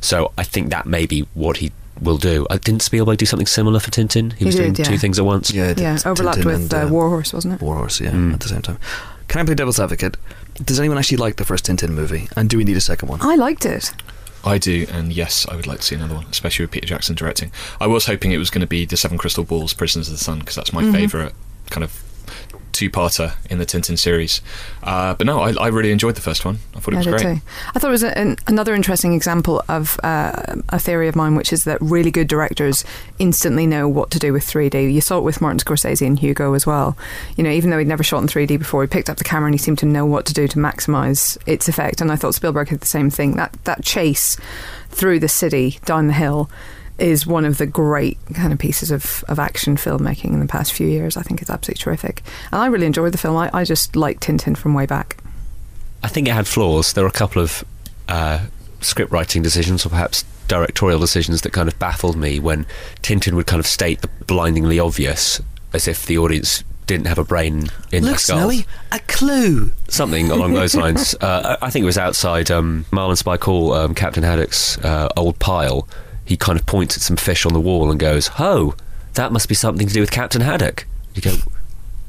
C: So I think that may be what he will do. Uh, didn't Spielberg do something similar for Tintin? He,
D: He
C: was
D: did,
C: doing
D: yeah.
C: two things at once.
F: Yeah, it
D: yeah, overlapped
F: Tintin
D: with
F: and,
D: uh, Warhorse, wasn't it?
A: Warhorse, yeah,
C: Mm.
A: at the same time. Can I play devil's advocate? Does anyone actually like the first Tintin movie? And do we need a second one?
D: I liked it.
B: I do, and yes, I would like to see another one, especially with Peter Jackson directing. I was hoping it was going to be The Seven Crystal Balls, Prisoners of the Sun, because that's my
D: Mhm.
B: favourite kind of two-parter in the Tintin series. Uh, but no, I, I really enjoyed the first one. I thought it was
D: did
B: great.
D: too. I thought it was an, another interesting example of uh, a theory of mine, which is that really good directors instantly know what to do with 3D. You saw it with Martin Scorsese and Hugo as well. You know, even though he'd never shot in 3D before, he picked up the camera and he seemed to know what to do to maximise its effect. And I thought Spielberg had the same thing. That that chase through the city down the hill is one of the great kind of pieces of, of action filmmaking in the past few years. I think it's absolutely terrific. And I really enjoyed the film. I, I just liked Tintin from way back.
C: I think it had flaws. There were a couple of uh, script writing decisions, or perhaps directorial decisions, that kind of baffled me when Tintin would kind of state the blindingly obvious, as if the audience didn't have a brain in their
A: Look,
C: skull.
A: Snowy, a clue.
C: Something along those lines. Uh, I I think it was outside um, Marlinspike Hall, um, Captain Haddock's uh, old pile. He kind of points at some fish on the wall and goes, "Ho, that must be something to do with Captain Haddock." You go,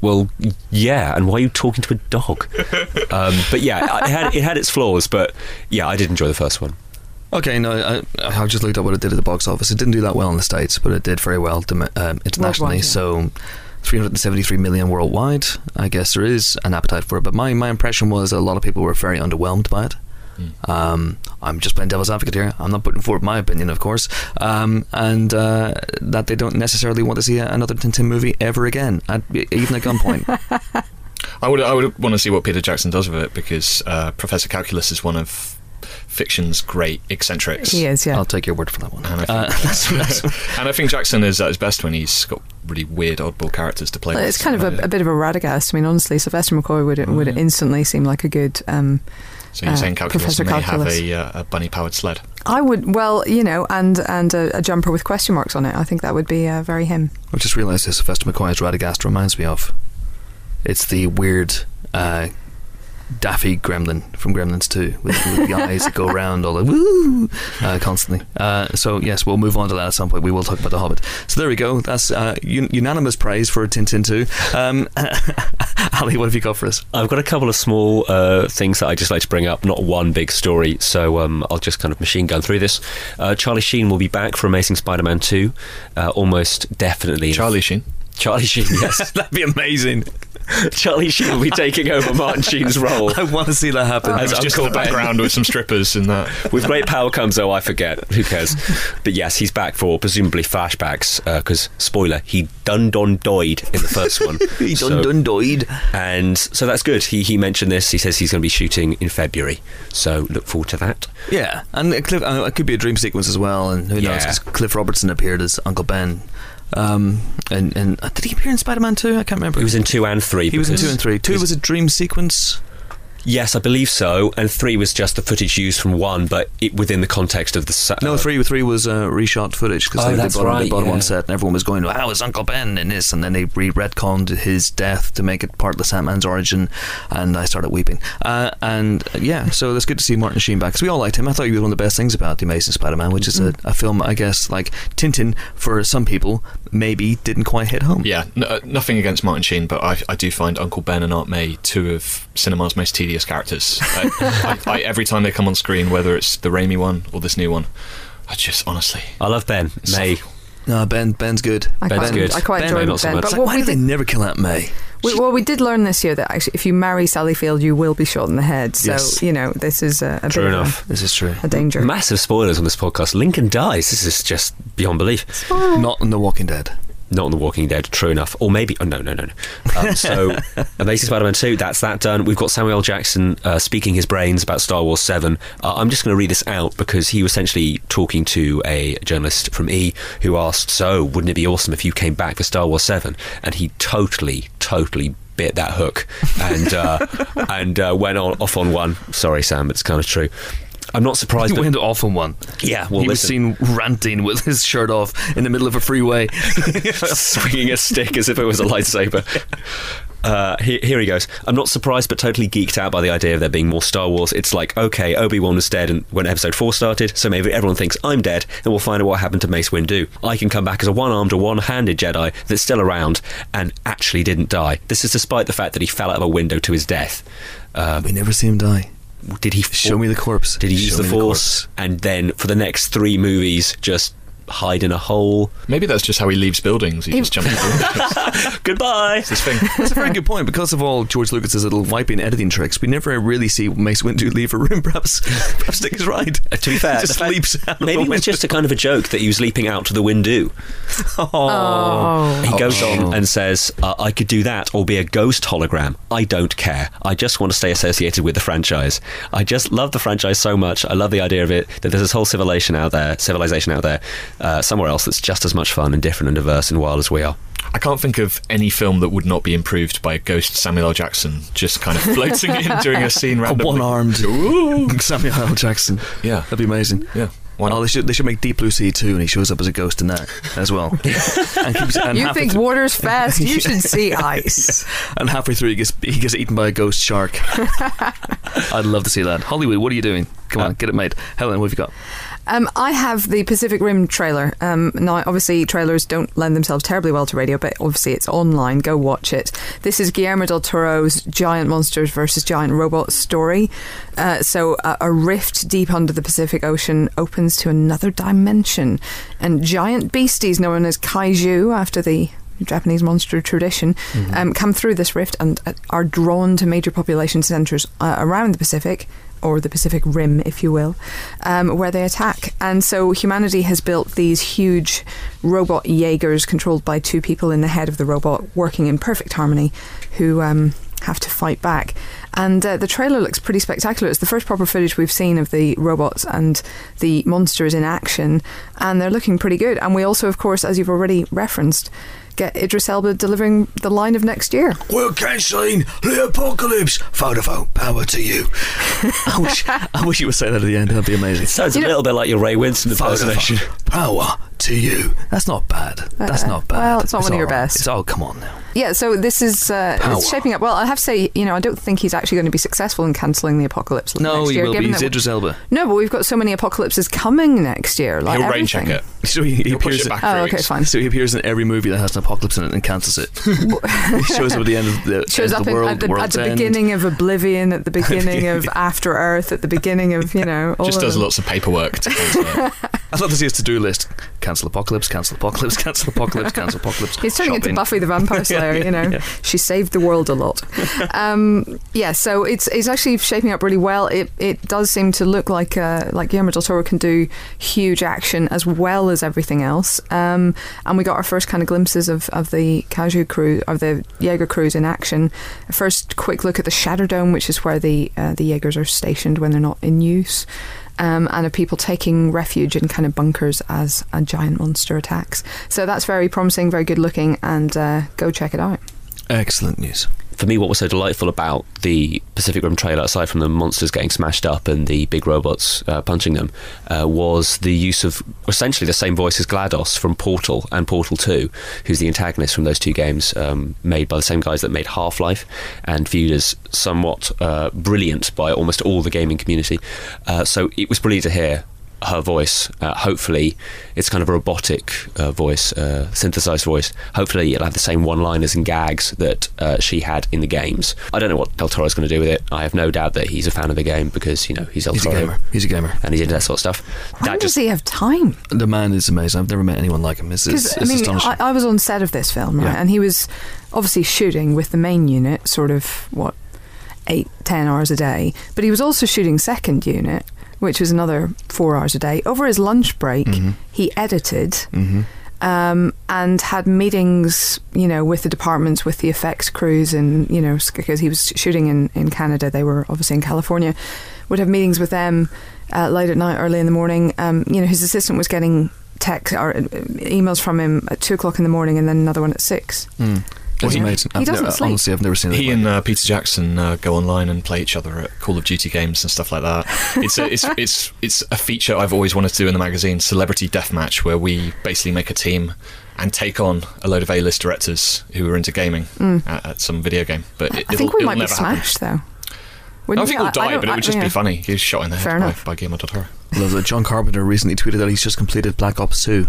C: "Well, yeah." And why are you talking to a dog? um, but yeah, it had it had its flaws, but yeah, I did enjoy the first one.
A: Okay, no, I, I just looked up what it did at the box office. It didn't do that well in the States, but it did very well um, internationally.
D: Worldwide, yeah.
A: So, 373 million worldwide. I guess there is an appetite for it. But my, my impression was that a lot of people were very underwhelmed by it. Um, I'm just playing devil's advocate here. I'm not putting forward my opinion, of course. Um, and uh, that they don't necessarily want to see another Tintin movie ever again, at, even at gunpoint.
B: I would I would want to see what Peter Jackson does with it because uh, Professor Calculus is one of fiction's great eccentrics.
D: He is, yeah.
A: I'll take your word for that one.
B: And I,
A: Uh,
B: think,
A: that's- that's-
B: and I think Jackson is at his best when he's got really weird, oddball characters to play with.
D: It's kind of a, a bit of a radagast. I mean, honestly, Sylvester McCoy would would
B: yeah.
D: instantly seem like a good. Um,
B: So you're
D: uh,
B: saying Calculus
D: Professor
B: may
D: Calculus.
B: have a, uh, a bunny-powered sled?
D: I would, well, you know, and and a, a jumper with question marks on it. I think that would be uh, very him.
A: I just realised this Sylvester McCoy's Radagast reminds me of. It's the weird uh, Daffy Gremlin from Gremlins 2 with, with the eyes that go around all the woo uh, constantly. Uh, so, yes, we'll move on to that at some point. We will talk about The Hobbit. So, there we go. That's uh, un- unanimous praise for Tintin 2. Um, Ali, what have you got for us?
C: I've got a couple of small uh, things that I just like to bring up, not one big story, so um, I'll just kind of machine gun through this. Uh, Charlie Sheen will be back for Amazing Spider Man 2, uh, almost definitely.
B: Charlie Sheen.
C: Charlie Sheen, yes.
A: That'd be amazing.
C: Charlie Sheen will be taking over Martin Sheen's role.
A: I want to see that happen.
C: As
B: It's just in the
C: Ben.
B: background with some strippers and that.
C: With great power comes, oh, I forget. Who cares? But yes, he's back for presumably flashbacks. Because spoiler, he done done died in the first one.
A: He
C: So-
A: done done died.
C: and so that's good. He he mentioned this. He says he's going to be shooting in February. So look forward to that.
A: Yeah, and it, Cliff, uh, it could be a dream sequence as well, and who knows?
C: Yeah.
A: 'cause Cliff Robertson appeared as Uncle Ben. Um, and and uh, did he appear in Spider Man 2? I can't remember.
C: He was in two and three.
A: He was in 2 and 3. 2 was a dream sequence.
C: Yes, I believe so. And three was just the footage used from one, but it, within the context of the. set.
A: No, three three was uh, reshot footage because
C: Oh,
A: they, they
C: that's
A: brought, him, they
C: right,
A: brought him on
C: yeah.
A: set and everyone was going, "How is Uncle Ben in this?" And then they re retconned his death to make it part of the Sandman's origin, and I started weeping. Uh, and uh, yeah, so it's good to see Martin Sheen back because we all liked him. I thought he was one of the best things about the Amazing Spider-Man, which is a, a film I guess like Tintin for some people maybe didn't quite hit home.
B: Yeah, n- uh, nothing against Martin Sheen, but I, I do find Uncle Ben and Aunt May two of cinema's most tedious characters. I, I, I, every time they come on screen, whether it's the Raimi one or this new one, I just honestly.
C: I love Ben. May.
A: No, Ben Ben's good.
D: I
C: Ben's
D: quite,
C: good.
D: I quite
A: Ben
D: enjoyed Ben.
C: so much.
D: But
A: like, why
D: we
A: did they never kill Aunt May?
D: we, well, we did learn this year that actually, if you marry Sally Field, you will be shot in the head. So
A: Yes.
D: you know this is a, a
C: True
D: bit of
C: enough.
A: This is true.
D: a, a danger.
C: Massive spoilers on this podcast. Lincoln dies. This is just beyond belief.
A: Not in The Walking Dead.
C: Not on The Walking Dead, true enough. Or maybe, oh, no, no, no, no. Um, so, Amazing Spider Man 2, that's that done. We've got Samuel Jackson uh, speaking his brains about Star Wars 7. Uh, I'm just going to read this out because he was essentially talking to a journalist from E who asked, So, wouldn't it be awesome if you came back for Star Wars 7? And he totally, totally bit that hook and uh, and uh, went on, off on one. Sorry, Sam, it's kind of true. I'm not surprised.
A: He went off on one.
C: yeah, well,
A: he was seen ranting with his shirt off in the middle of a freeway.
C: swinging a stick as if it was a lightsaber. Uh, here, here he goes. I'm not surprised, but totally geeked out by the idea of there being more Star Wars. It's like, okay, Obi Wan was dead and when Episode Four started, so maybe everyone thinks I'm dead, and we'll find out what happened to Mace Windu. I can come back as a one-armed or one-handed Jedi that's still around and actually didn't die. This is despite the fact that he fell out of a window to his death. Uh,
A: we never see him die.
C: Did he
A: Show me the corpse.
C: Did he use the Force and then for the next three movies just hide in a hole?
B: Maybe that's just how he leaves buildings. He just jumps into windows.
C: Goodbye.
B: It's his thing.
A: That's a very good point. Because of all George Lucas's little wiping editing tricks, we never really see Mace Windu leave a room. Perhaps, perhaps Dick is right.
C: Uh, to be fair,
A: he just
C: fact-
A: leaps out.
C: Maybe
A: a
C: it was just a kind of a joke that he was leaping out to the window.
D: Oh,
C: He goes
A: Oh.
C: on and says, uh, I could do that or be a ghost hologram. I don't care. I just want to stay associated with the franchise. I just love the franchise so much. I love the idea of it, that there's this whole civilization out there, civilization out there, uh, somewhere else that's just as much fun and different and diverse and wild as we are.
B: I can't think of any film that would not be improved by a ghost Samuel L. Jackson just kind of floating in during a scene
A: a
B: randomly.
A: one-armed Samuel L. Jackson.
B: Yeah.
A: that'd be amazing.
B: Yeah. Why not?
A: Oh, they should they should make Deep Blue Sea too, and he shows up as a ghost in that as well. and keeps, and
D: you think
A: through-
D: water's fast? You should see ice.
A: And halfway through, he gets he gets eaten by a ghost shark. I'd love to see that. Hollywood, what are you doing? Come on, get it made. Helen, what have you got?
D: Um, I have the Pacific Rim trailer. Um, now, obviously, trailers don't lend themselves terribly well to radio, but obviously it's online. Go watch it. This is Guillermo del Toro's giant monsters versus giant robots story. Uh, so, uh, a rift deep under the Pacific Ocean opens to another dimension, and giant beasties known as kaiju, after the Japanese monster tradition, um, come through this rift and uh, are drawn to major population centres uh, around the Pacific, or the Pacific Rim, if you will, um, where they attack. And so humanity has built these huge robot Jaegers controlled by two people in the head of the robot, working in perfect harmony, who. Um, have to fight back. And uh, the trailer looks pretty spectacular. It's the first proper footage we've seen of the robots and the monsters in action, and they're looking pretty good. And we also, of course, as you've already referenced, get Idris Elba delivering the line of next year.
A: We're cancelling the apocalypse. Vodafone, power to you. I wish, I wish you would say that at the end. That'd be amazing.
C: Sounds a
D: You know-
C: little bit like your Ray Winstone impersonation.
A: Vodafone, power to you. That's not bad. That's
D: Uh,
A: not bad.
D: well, it's not one of your
A: all right.
D: best.
A: It's oh, come on now.
D: Yeah, so this is uh, it's shaping up. Well, I have to say, you know, I don't think he's actually going to be successful in cancelling the apocalypse
A: No,
D: next
A: he
D: year.
A: will be. He's Idris Elba.
D: No, but we've got so many apocalypses coming next year. Like
B: He'll rain
D: everything.
B: check it.
A: So he, he appears.
B: it back
D: Oh,
B: three
D: okay,
B: weeks.
D: fine.
A: So he appears in every movie that has an apocalypse in it and cancels it. he shows up at the end of the,
D: Shows
A: end of
D: up
A: the
D: in,
A: world,
D: at the, at the beginning of Oblivion, at the beginning of After Earth, at the beginning of you know. All
B: Just
D: of
B: does
D: them.
B: lots of paperwork to cancel.
A: I'd love to see his to-do list: cancel apocalypse, cancel apocalypse, cancel apocalypse, cancel apocalypse.
D: He's turning
A: shopping.
D: into Buffy the Vampire Slayer,
A: yeah,
D: you know.
A: yeah.
D: She saved the world a lot. um, yeah, so it's it's actually shaping up really well. It it does seem to look like uh, like Guillermo del Toro can do huge action as well as everything else. Um, and we got our first kind of glimpses of, of the Kaiju crew of the Jaeger crews in action. A first quick look at the Shatterdome, which is where the uh, the Jaegers are stationed when they're not in use. Um, and of people taking refuge in kind of bunkers as a giant monster attacks. So that's very promising, very good looking, and uh, go check it out.
A: Excellent news.
C: For me, what was so delightful about the Pacific Rim trailer, aside from the monsters getting smashed up and the big robots uh, punching them, uh, was the use of essentially the same voice as GLaDOS from Portal and Portal 2, who's the antagonist from those two games, um, made by the same guys that made Half Life and viewed as somewhat uh, brilliant by almost all the gaming community. Uh, so it was brilliant to hear her voice. Uh, hopefully, it's kind of a robotic uh, voice, uh, synthesized voice. Hopefully, it'll have the same one-liners and gags that uh, she had in the games. I don't know what Del Toro's going to do with it. I have no doubt that he's a fan of the game because you know he's Del
A: He's a gamer. He's a gamer.
C: and he's into that sort of stuff.
D: When
C: that
D: does
C: just
D: he have time?
A: The man is amazing. I've never met anyone like him. It's, it's, it's
D: I mean,
A: astonishing.
D: I, I was on set of this film, right,
A: Yeah.
D: and he was obviously shooting with the main unit, sort of what eight, ten hours a day. But he was also shooting second unit, which was another four hours a day. Over his lunch break,
A: Mhm.
D: he edited.
A: Mhm.
D: Um, and had meetings, you know, with the departments, with the effects crews, and you know, because he was shooting in, in Canada, they were obviously in California. Would have meetings with them uh, late at night, early in the morning. Um, you know, his assistant was getting text or uh, emails from him at two o'clock in the morning, and then another one at six.
A: Mm. It's
D: Yeah.
A: amazing.
D: He
A: I've
D: doesn't
A: never,
D: sleep.
A: Honestly, I've never seen
B: He and uh, Peter Jackson uh, go online and play each other at Call of Duty games and stuff like that. It's a, it's it's it's a feature I've always wanted to do in the magazine, Celebrity Deathmatch, where we basically make a team and take on a load of A-list directors who are into gaming at, at some video game. But it,
D: Mm. I think
B: it'll-
D: we might be
B: never happen.
D: smashed, though.
B: I
D: Wouldn't
B: think
D: you?
B: he'll die, but it would just
D: yeah.
B: be funny. He was shot in the
D: Fair
B: head by,
D: enough.
B: by Guillermo del Toro.
A: Love that John Carpenter recently tweeted that he's just completed Black Ops 2,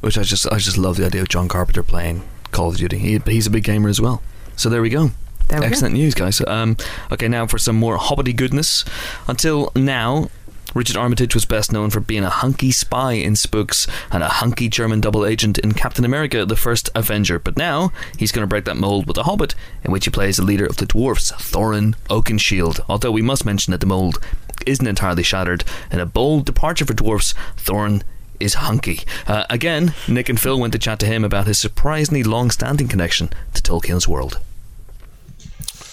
A: which I just I just love the idea of John Carpenter playing Call of Duty. He, he's a big gamer as well. So there we go.
D: There we go.
A: Excellent news, guys. Um, okay, now for some more hobbity goodness. Until now, Richard Armitage was best known for being a hunky spy in Spooks and a hunky German double agent in Captain America: The First Avenger. But now he's going to break that mold with The Hobbit, in which he plays the leader of the dwarfs, Thorin Oakenshield. Although we must mention that the mold isn't entirely shattered. In a bold departure for dwarfs, Thorin is hunky. Uh, again, Nick and Phil went to chat to him about his surprisingly long-standing connection to Tolkien's world.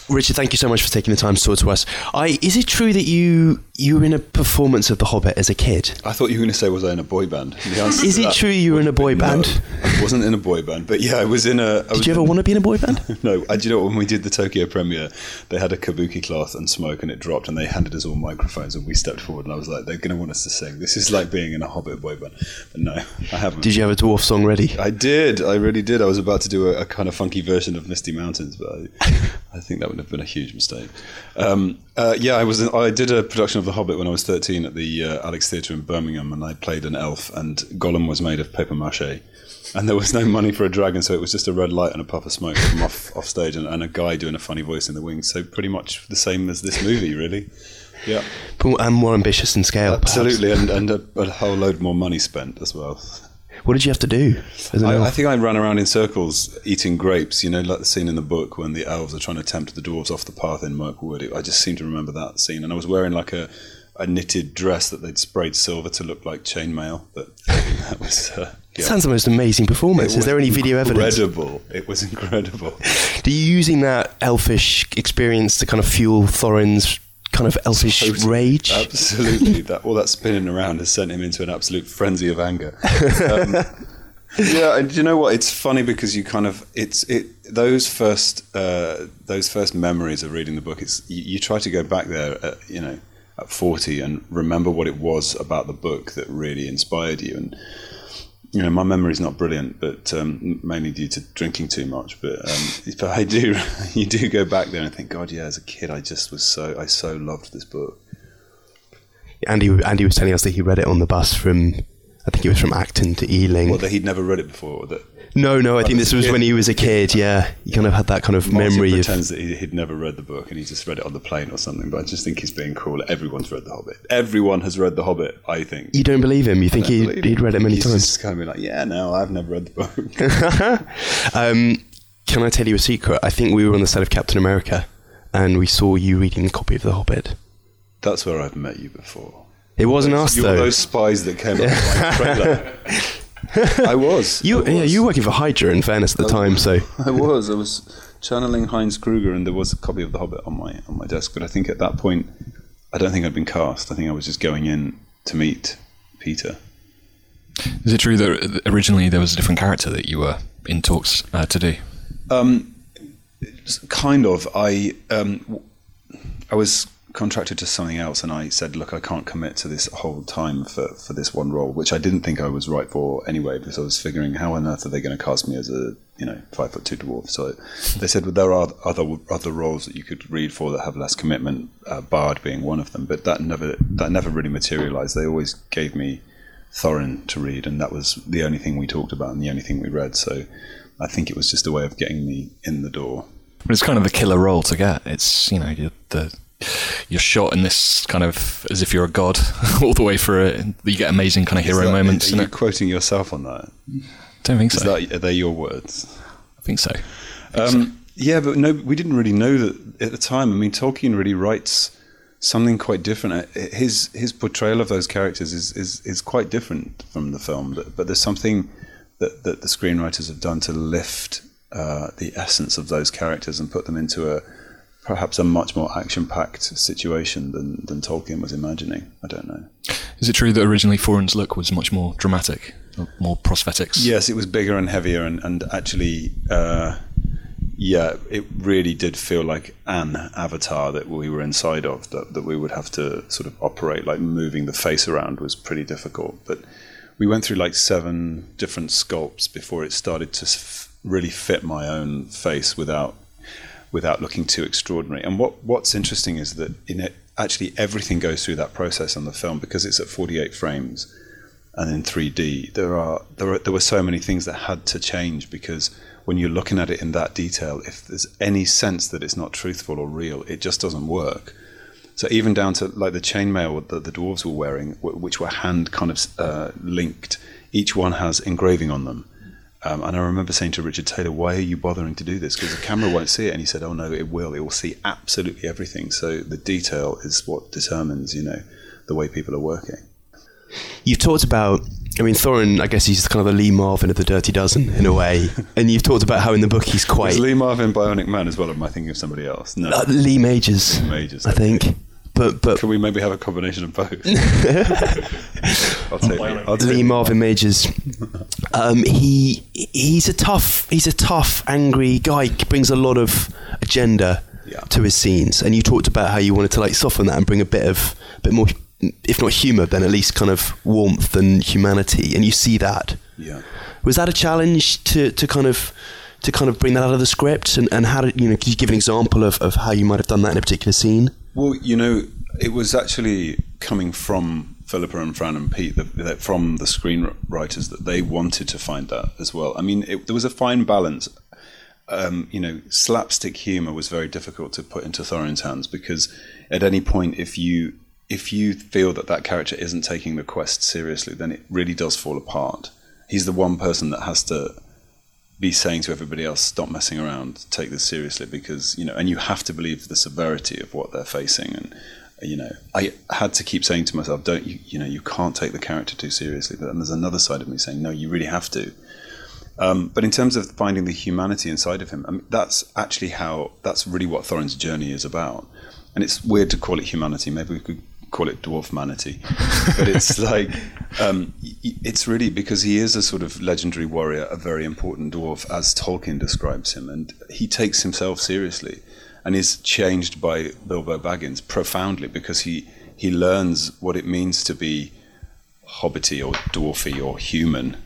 E: Richard, thank you so much for taking the time to talk to us. I is it true that you you were in a performance of The Hobbit as a kid?
G: I thought you were going to say, was I in a boy band?
E: Is it true you were in a boy band?
G: No, I wasn't in a boy band, but yeah, I was in a. I
E: Did you ever
G: in-
E: want to be in a boy band?
G: No, I, do you know when we did the Tokyo premiere, they had a kabuki cloth and smoke, and it dropped, and they handed us all microphones, and we stepped forward, and I was like, they're going to want us to sing. This is like being in a Hobbit boy band, but no, I haven't.
E: Did you have a dwarf song ready?
G: I did. I really did. I was about to do a, a kind of funky version of Misty Mountains, but I, I think that would have been a huge mistake. Um, uh, yeah, I was. I did a production of The Hobbit when I was thirteen at the uh, Alex Theatre in Birmingham, and I played an elf, and Gollum was made of paper mache. And there was no money for a dragon, so it was just a red light and a puff of smoke from off, off stage, and, and a guy doing a funny voice in the wings. So pretty much the same as this movie, really. Yeah,
E: But- And more ambitious in scale. perhaps.
G: absolutely, and, and a, a whole load more money spent as well.
E: What did you have to do?
G: I? I think I ran around in circles eating grapes. You know, like the scene in the book when the elves are trying to tempt the dwarves off the path in Mirkwood. It, I just seem to remember that scene, and I was wearing like a, a knitted dress that they'd sprayed silver to look like chainmail. But that was. Uh, yeah.
E: Sounds the most amazing performance. Is there any video evidence?
G: Incredible! It was incredible.
E: Do you using that elfish experience to kind of fuel Thorin's kind of elfish
G: Totally.
E: rage?
G: Absolutely, that all that spinning around has sent him into an absolute frenzy of anger. Um, yeah, and do you know what? It's funny because you kind of it's it those first uh, those first memories of reading the book. It's you, you try to go back there, at, you know, at forty and remember what it was about the book that really inspired you. And you know, my memory's not brilliant, but um, mainly due to drinking too much. But um, but I do you do go back there and think, God, yeah, as a kid, I just was so I so loved this book.
E: Andy Andy was telling us that he read it on the bus from I think it was from Acton to Ealing.
G: Well, that he'd never read it before. That
E: no, no, I think this was when he was a kid. Yeah, he kind of had that kind of
G: Martin
E: memory of.
G: pretends that he, he'd never read the book and he just read it on the plane or something. But I just think he's being cruel. Everyone's read The Hobbit. Everyone has read The Hobbit. I think.
E: You don't believe him? You think he he'd read it many
G: he's
E: times?
G: just kind of like, yeah, no, I've never read the book.
E: um, can I tell you a secret? I think we were on the set of Captain America, and we saw you reading a copy of The Hobbit.
G: That's where I've met you before.
E: It wasn't us
G: You're
E: though.
G: those spies that came up with my trailer. I was.
E: you,
G: I
E: yeah, you were working for Hydra, in fairness, at the time. So
G: I was. I was channeling Heinz Kruger, and there was a copy of The Hobbit on my on my desk. But I think at that point, I don't think I'd been cast. I think I was just going in to meet Peter.
B: Is it true that originally there was a different character that you were in talks uh, to do?
G: Um, kind of. I um, I was contracted to something else, and I said, "Look, I can't commit to this whole time for, for this one role," which I didn't think I was right for anyway, because I was figuring, how on earth are they going to cast me as a you know five foot two dwarf? So they said, "Well, there are other other roles that you could read for that have less commitment, uh, Bard being one of them." But that never that never really materialized. They always gave me Thorin to read, and that was the only thing we talked about and the only thing we read. So I think it was just a way of getting me in the door.
B: But it's kind of the killer role to get. It's you know the you're shot in this kind of as if you're a god all the way through it. You get amazing kind of hero
G: that-
B: moments.
G: Are you
B: it.
G: quoting yourself on that?
B: Don't think
G: Is
B: so.
G: that are they your words?
B: I think so.
G: Um, yeah, but no, we didn't really know that at the time. I mean, Tolkien really writes something quite different. Uh, His his portrayal of those characters is is, is quite different from the film. But, but there's something that that the screenwriters have done to lift uh, the essence of those characters and put them into a perhaps a much more action-packed situation than than Tolkien was imagining. I don't know.
B: Is it true that originally Thorin's look was much more dramatic, more prosthetics?
G: Yes, it was bigger and heavier, and and actually, uh, yeah, it really did feel like an avatar that we were inside of. That that we would have to sort of operate, like moving the face around was pretty difficult. But we went through like seven different sculpts before it started to f- really fit my own face without without looking too extraordinary. And what what's interesting is that in it, actually everything goes through that process on the film because it's at 48 frames and in 3D. There are there are, there were so many things that had to change because when you're looking at it in that detail, if there's any sense that it's not truthful or real, it just doesn't work. So even down to like the chainmail that the dwarves were wearing, which were hand kind of uh, linked, each one has engraving on them. Um, and I remember saying to Richard Taylor, "Why are you bothering to do this? Because the camera won't see it." And he said, "Oh no, it will. It will see absolutely everything. So the detail is what determines, you know, the way people are working."
E: You've talked about, I mean, Thorin, I guess he's kind of the Lee Marvin of the Dirty Dozen in a way. and you've talked about how in the book he's quite.
G: Was Lee Marvin Bionic Man as well? Or am I thinking of somebody else? No.
E: Uh, Lee Majors,
G: Majors,
E: I think. But but
G: Can we maybe have a combination of both? I'll take Lee. I'll take
E: Marvin Majors, um, he he's a tough he's a tough angry guy. He brings a lot of agenda
G: Yeah.
E: to his scenes, and you talked about how you wanted to like soften that and bring a bit of a bit more, if not humor, then at least kind of warmth and humanity. And you see that.
G: Yeah.
E: Was that a challenge to, to kind of to kind of bring that out of the script? And, and how did you know? Could you give an example of, of how you might have done that in a particular scene?
G: Well, you know, it was actually coming from Philippa and Fran and Pete, that, that from the screenwriters, that they wanted to find that as well. I mean, it, there was a fine balance. Um, you know, slapstick humor was very difficult to put into Thorin's hands because at any point, if you if you feel that that character isn't taking the quest seriously, then it really does fall apart. He's the one person that has to be saying to everybody else, "Stop messing around, take this seriously," because you know, and you have to believe the severity of what they're facing. And you know, I had to keep saying to myself, "Don't you? You know, you can't take the character too seriously." But then there's another side of me saying, "No, you really have to." Um, but in terms of finding the humanity inside of him, I mean, that's actually how that's really what Thorin's journey is about. And it's weird to call it humanity. Maybe we could call it dwarf manatee, but it's like um, it's really because he is a sort of legendary warrior, a very important dwarf, as Tolkien describes him, and he takes himself seriously, and is changed by Bilbo Baggins profoundly because he he learns what it means to be hobbity or dwarfy or human.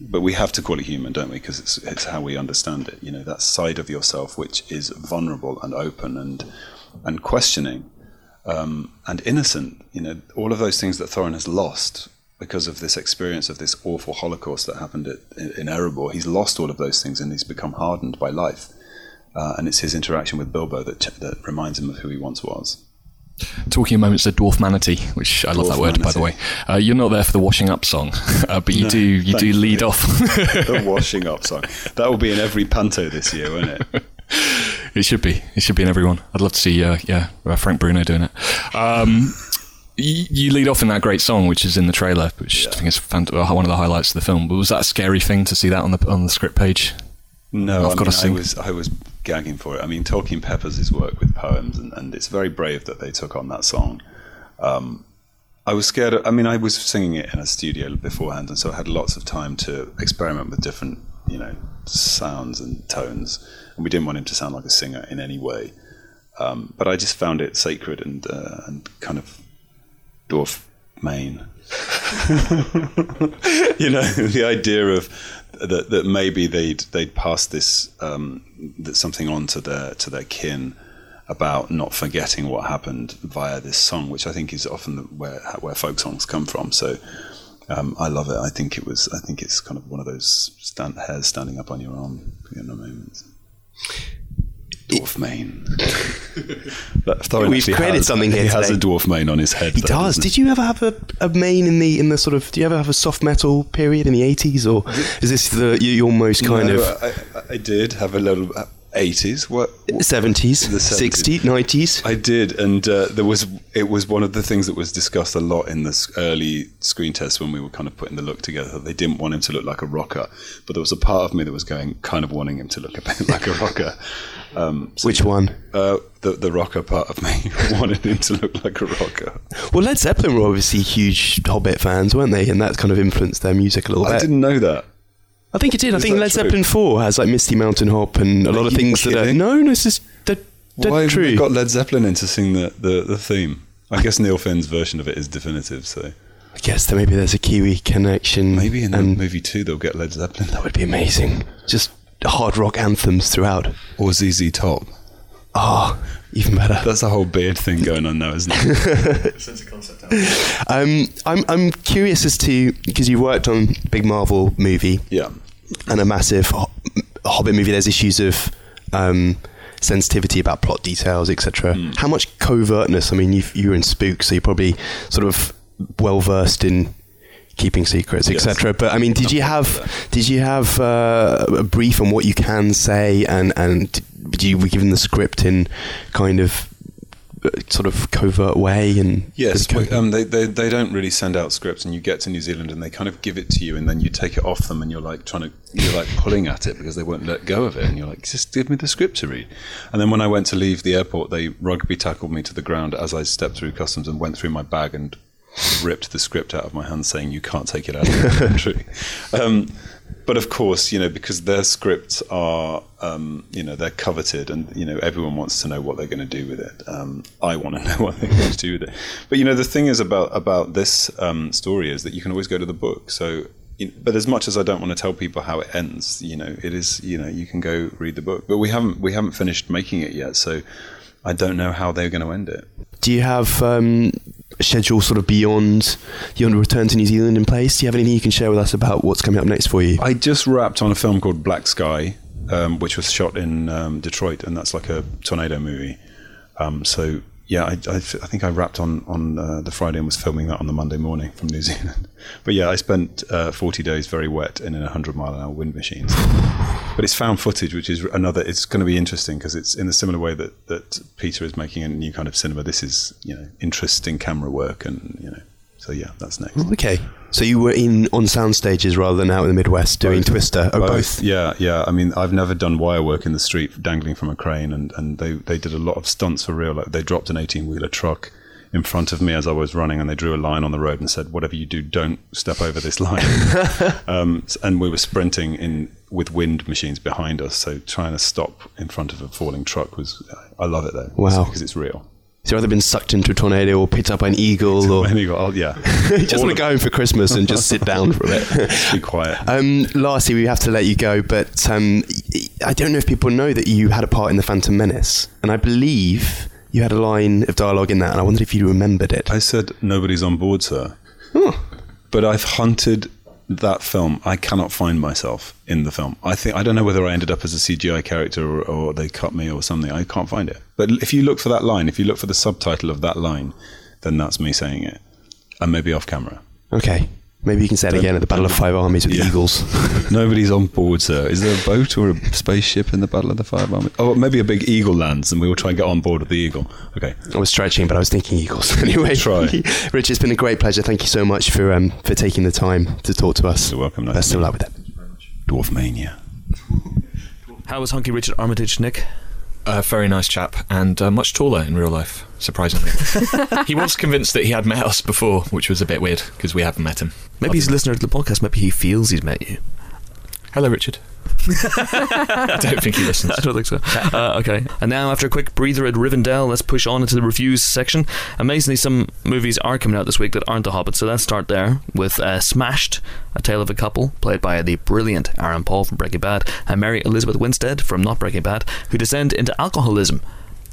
G: But we have to call it human, don't we? Because it's, it's how we understand it. You know, that side of yourself which is vulnerable and open and and questioning um, and innocent. You know, all of those things that Thorin has lost because of this experience of this awful Holocaust that happened at, in, Erebor. He's lost all of those things and he's become hardened by life. Uh, and it's his interaction with Bilbo that that reminds him of who he once was.
B: Talking moments of dwarf manatee, which I love that word by the way. Uh, you're not there for the washing up song, uh, but you
G: No,
B: do you do lead
G: thankfully.
B: off.
G: the washing up song. That will be in every panto this year, won't it?
B: It should be. It should be in everyone. I'd love to see, uh, yeah, uh, Frank Bruno doing it. Um, you lead off in that great song, which is in the trailer, which I think is uh, one of the highlights of the film. But was that a scary thing to see that on the on the script page?
G: No,
B: I've
G: I,
B: gotta
G: mean, I
B: sing.
G: was I was gagging for it. I mean, Tolkien peppers his work with poems, and, and it's very brave that they took on that song. Um, I was scared. I mean, I was singing it in a studio beforehand, and so I had lots of time to experiment with different, you know, sounds and tones. And we didn't want him to sound like a singer in any way. Um, but I just found it sacred and uh, and kind of dwarf main. you know, the idea of that, that maybe they'd they'd pass this um, something on to their to their kin about not forgetting what happened via this song, which I think is often the, where where folk songs come from. So um, I love it. I think it was. I think it's kind of one of those stand, hairs standing up on your arm in a moment. Dwarf mane. That-
E: We've created
G: has-
E: something here
G: He has a dwarf mane on his head.
E: He
G: though,
E: does. Did you ever have a, a main in the in the sort of? Do you ever have a soft metal period in the eighties, or is this the you- your most kind
G: No,
E: of
G: I, I did have a little uh, eighties. What?
E: seventies,
G: 70s.
E: sixties, nineties?
G: I did, and uh, there was it was one of the things that was discussed a lot in this early screen test when we were kind of putting the look together. They didn't want him to look like a rocker, but there was a part of me that was going, kind of wanting him to look a bit like a rocker. Um, so,
E: Which one?
G: Uh, the the rocker part of me wanted him to look like a rocker.
E: Well, Led Zeppelin were obviously huge Hobbit fans, weren't they? And that kind of influenced their music a little
G: I
E: bit.
G: I didn't know that.
E: I think it did. I
G: Is
E: think
G: that
E: Led
G: true?
E: Zeppelin Four has like Misty Mountain Hop and a lot of
G: you
E: things that are
G: kidding?
E: no, no, it's just they're, they're
G: Why have
E: true.
G: they got Led Zeppelin in to sing the, the, the theme? I guess Neil Finn's version of it is definitive, so
E: I guess that maybe there's a Kiwi connection.
G: maybe in the
E: and
G: movie two they'll get Led Zeppelin
E: that would be amazing. Just hard rock anthems throughout.
G: or ZZ Top.
E: Oh, even better.
G: That's a whole beard thing going on now, isn't it?
E: Um, I'm I'm curious as to because you worked on big Marvel movie
G: yeah.
E: And a massive Ho- Hobbit movie. There's issues of um, sensitivity about plot details, etc.
G: Hmm.
E: How much covertness? I mean, you've, you're in Spook, so you're probably sort of well versed in keeping secrets,
G: Yes.
E: etc. But I mean, did you have did you have uh, a brief on what you can say, and and did you were given the script in kind of sort of covert way? And
G: Yes, um, they, they they don't really send out scripts, and you get to New Zealand, and they kind of give it to you, and then you take it off them, and you're like trying to, you're like pulling at it because they won't let go of it, and you're like, just give me the script to read. And then when I went to leave the airport, they rugby tackled me to the ground as I stepped through customs and went through my bag and ripped the script out of my hand, saying you can't take it out of the country. Um, but of course, you know, because their scripts are, um, you know, they're coveted, and you know, everyone wants to know what they're going to do with it. Um, I want to know what they're going to do with it. But you know, the thing is about about this um, story is that you can always go to the book. So, but as much as I don't want to tell people how it ends, you know, it is, you know, you can go read the book. But we haven't we haven't finished making it yet, so I don't know how they're going to end it.
E: Do you have um, schedule sort of beyond your return to New Zealand in place? Do you have anything you can share with us about what's coming up next for you?
G: I just wrapped on a film called Black Sky, um, which was shot in um, Detroit, and that's like a tornado movie. Um, so yeah, I, I, I think I wrapped on on uh, the Friday and was filming that on the Monday morning from New Zealand. But yeah, I spent uh, 40 days very wet in a 100 mile an hour wind machine. But it's found footage, which is another. It's going to be interesting because it's in a similar way that that Peter is making a new kind of cinema. This is you know interesting camera work, and you know. So yeah, that's next.
E: Okay. So you were in on sound stages rather than out in the Midwest doing
G: Both.
E: Twister. Oh, both.
G: Yeah, yeah. I mean, I've never done wire work in the street, dangling from a crane, and, and they, they did a lot of stunts for real. Like they dropped an eighteen wheeler truck in front of me as I was running, and they drew a line on the road and said, "Whatever you do, don't step over this line." um, and we were sprinting in with wind machines behind us, so trying to stop in front of a falling truck was. I love it though,
E: Wow.
G: because it's real.
E: So either been sucked into a tornado or picked up by an eagle, or
G: you go, oh yeah,
E: you just want to go home for Christmas and just sit down for a bit.
G: Be quiet.
E: Um, lastly, we have to let you go, but um, I don't know if people know that you had a part in the Phantom Menace, and I believe you had a line of dialogue in that, and I wondered if you remembered it.
G: I said nobody's on board, sir.
E: Oh.
G: But I've hunted that film. I cannot find myself in the film. I think I don't know whether I ended up as a CGI character or, or they cut me or something. I can't find it. But if you look for that line, if you look for the subtitle of that line, then that's me saying it, and maybe off camera.
E: Okay, maybe you can say it again at the Battle of Five Armies with
G: Yeah.
E: the Eagles.
G: Nobody's on board, sir. Is there a boat or a spaceship in the Battle of the Five Armies? Oh, maybe a big eagle lands, and we will try and get on board with the eagle. Okay.
E: I was stretching, but I was thinking Eagles. anyway,
G: Try.
E: Rich, it's been a great pleasure. Thank you so much for um, for taking the time to talk to us.
G: You're welcome. Nice
E: Best
G: to
E: of
G: meet
E: luck with it.
G: Dwarf mania.
A: How was Hunky Richard Armitage, Nick?
B: A very nice chap and uh, much taller in real life, surprisingly. he was convinced that he had met us before, which was a bit weird because we haven't met him.
A: Maybe he's a listener to the podcast. Maybe he feels he's met you.
B: Hello, Richard. I don't think he listens.
A: I don't think so. Uh, okay. And now, after a quick breather at Rivendell, let's push on into the reviews section. Amazingly, some movies are coming out this week that aren't The Hobbit, so let's start there with uh, Smashed, A Tale of a Couple, played by the brilliant Aaron Paul from Breaking Bad, and Mary Elizabeth Winstead from Not Breaking Bad, who descend into alcoholism.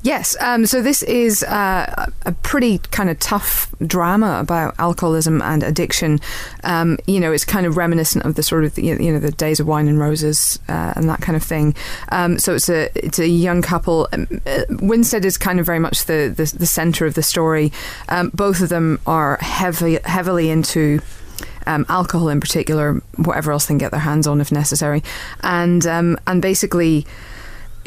D: Yes, um, so this is uh, a pretty kind of tough drama about alcoholism and addiction. Um, you know, it's kind of reminiscent of the sort of you know the days of wine and roses uh, and that kind of thing. Um, so it's a it's a young couple. Um, uh, Winstead is kind of very much the the, the center of the story. Um, both of them are heavy heavily into um, alcohol in particular, whatever else they can get their hands on if necessary, and um, and basically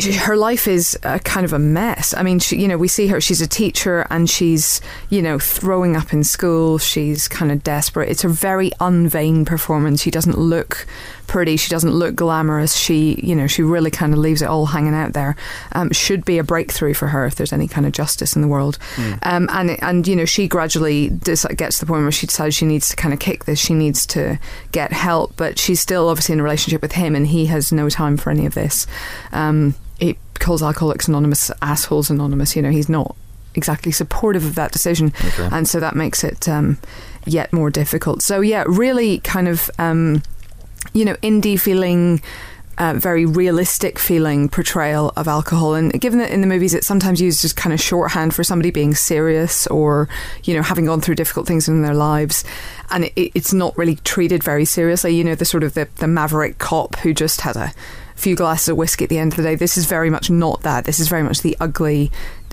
D: her life is a kind of a mess. I mean, she, you know, we see her. She's a teacher, and she's, you know, throwing up in school. She's kind of desperate. It's a very unvain performance. She doesn't look pretty. She doesn't look glamorous. She, you know, she really kind of leaves it all hanging out there. Um, should be a breakthrough for her if there's any kind of justice in the world. Um, and and you know, she gradually dis- gets to the point where she decides she needs to kind of kick this. She needs to get help, but she's still obviously in a relationship with him, and he has no time for any of this. Um, he calls Alcoholics Anonymous assholes anonymous. You know, he's not exactly supportive of that decision, and so that makes it um, yet more difficult. So yeah, really kind of um, you know indie feeling. Uh, very realistic feeling portrayal of alcohol, and given that in the movies it's sometimes used as kind of shorthand for somebody being serious or you know having gone through difficult things in their lives, and it, it's not really treated very seriously. You know the sort of the, the maverick cop who just had a few glasses of whiskey at the end of the day. This is very much not that. This is very much the ugly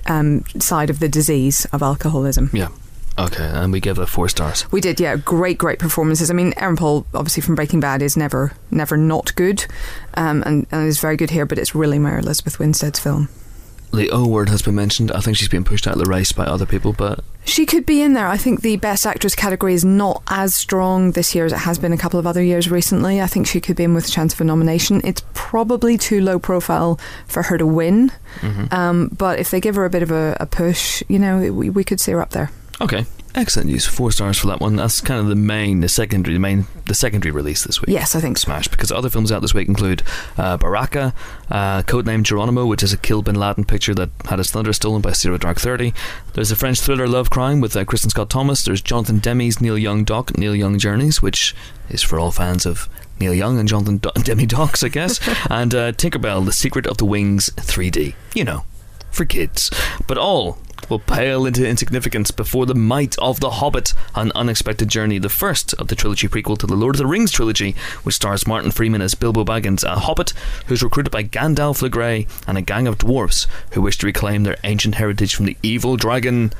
D: um, side of the disease of alcoholism.
A: Yeah. Okay, and we give it four stars.
D: We did, yeah, great, great performances. I mean, Aaron Paul, obviously from Breaking Bad, is never, never not good, um, and, and is very good here. But it's really Mary Elizabeth Winstead's film.
A: The O word has been mentioned. I think she's been pushed out of the race by other people, but
D: She could be in there. I think the Best Actress category is not as strong this year as it has been a couple of other years recently. I think she could be in with a chance of a nomination. It's probably too low profile for her to win, um, but if they give her a bit of a, a push, you know, we, we could see her up there.
A: okay. Excellent news. Four stars for that one. That's kind of the main, the secondary, the main, the secondary release this week.
D: Yes, I think so.
A: Smash because other films out this week include uh, Baraka, uh, codenamed Geronimo, which is a Kill Bin Laden picture that had his thunder stolen by Zero Dark Thirty. There's a French thriller Love Crime with uh, Kristin Scott Thomas. There's Jonathan Demme's Neil Young Doc, Neil Young Journeys, which is for all fans of Neil Young and Jonathan Do- Demme Docs, I guess. and uh, Tinkerbell: The Secret of the Wings 3D. You know, for kids, but all will pale into insignificance before the might of The Hobbit, an unexpected journey, the first of the trilogy prequel to the Lord of the Rings trilogy, which stars Martin Freeman as Bilbo Baggins, a hobbit who's recruited by Gandalf the Grey and a gang of dwarfs who wish to reclaim their ancient heritage from the evil dragon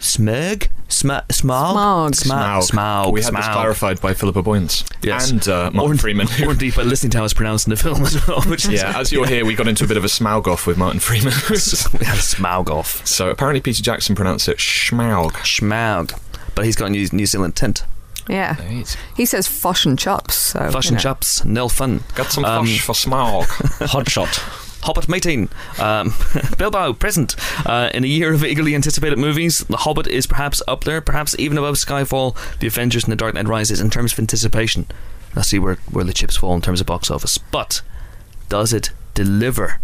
A: Smeg? Sma- Smaug?
D: Smog.
A: Sma- Smaug.
B: We had this
A: Smaug.
B: clarified by Philippa Boyens
A: Yes.
B: and uh, Martin
A: or,
B: Freeman.
A: Or indeed by listening to how it's pronounced in the film as well. Which is-
B: yeah, as you'll hear, we got into a bit of a smaug off with Martin Freeman.
A: we had a Smaug off.
B: so apparently Peter Jackson pronounced it schmaug.
A: Schmaug. But he's got a New, New Zealand tint.
D: Yeah, he says "fosh and chops." So
A: Fush
D: you
A: and
D: know.
A: chops, nil fun.
B: Got some
A: Um,
B: fush for smaug.
C: Hot shot.
A: Hobbit meeting. Um, Bilbo present uh, in a year of eagerly anticipated movies. The Hobbit is perhaps up there, perhaps even above Skyfall, The Avengers, and The Dark Knight Rises in terms of anticipation. Let's see where where the chips fall in terms of box office. But does it deliver?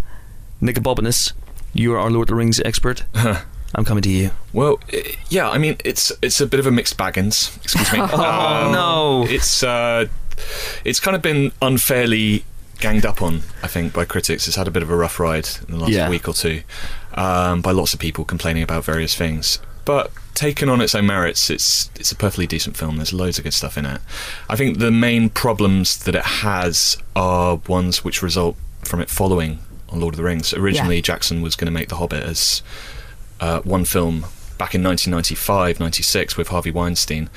A: Nick Bobinus, you are our Lord of the Rings expert. I'm coming to you.
B: Well, yeah, I mean, it's it's a bit of a mixed baggins. Excuse me.
A: Oh, no.
B: It's uh, it's kind of been unfairly ganged up on, I think, by critics. It's had a bit of a rough ride in the last
A: Yeah.
B: week or two, um, by lots of people complaining about various things. But taken on its own merits, it's it's a perfectly decent film. There's loads of good stuff in it. I think the main problems that it has are ones which result from it following on Lord of the Rings. Originally, Jackson was going to make The Hobbit as uh, one film back in 1995, 96 with Harvey Weinstein,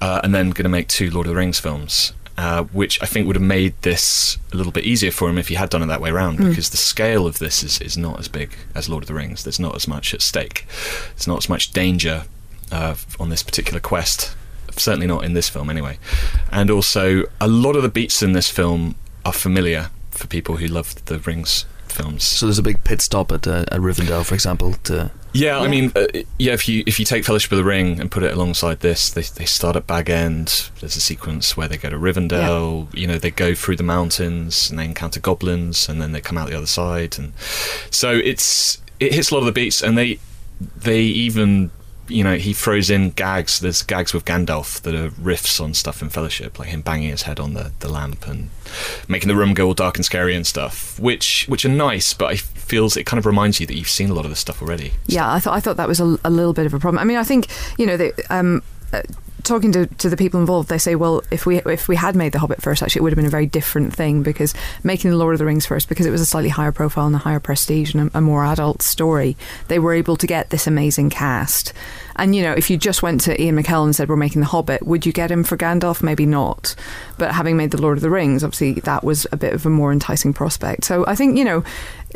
B: uh, and then going to make two Lord of the Rings films. Uh, which I think would have made this a little bit easier for him if he had done it that way around, because the scale of this is, is not as big as Lord of the Rings. There's not as much at stake. There's not as much danger uh, on this particular quest. Certainly not in this film, anyway. And also, a lot of the beats in this film are familiar for people who love the Rings films.
A: So there's a big pit stop at uh, at Rivendell, for example. To
B: Yeah, I mean, uh, yeah. If you if you take Fellowship of the Ring and put it alongside this, they they start at Bag End. There's a sequence where they go to Rivendell. You know, they go through the mountains and they encounter goblins, and then they come out the other side. And so it's it hits a lot of the beats, and they they even you know he throws in gags. There's gags with Gandalf that are riffs on stuff in Fellowship, like him banging his head on the, the lamp and making the room go all dark and scary and stuff, which which are nice. But it feels it kind of reminds you that you've seen a lot of this stuff already.
D: Yeah, I thought I thought that was a, a little bit of a problem. I mean, I think you know, they, um, uh, talking to, to the people involved, they say, well, if we if we had made the Hobbit first, actually, it would have been a very different thing because making the Lord of the Rings first, because it was a slightly higher profile and a higher prestige and a, a more adult story, they were able to get this amazing cast. And you know, if you just went to Ian McKellen and said we're making the Hobbit, would you get him for Gandalf? Maybe not. But having made the Lord of the Rings, obviously that was a bit of a more enticing prospect. So I think you know,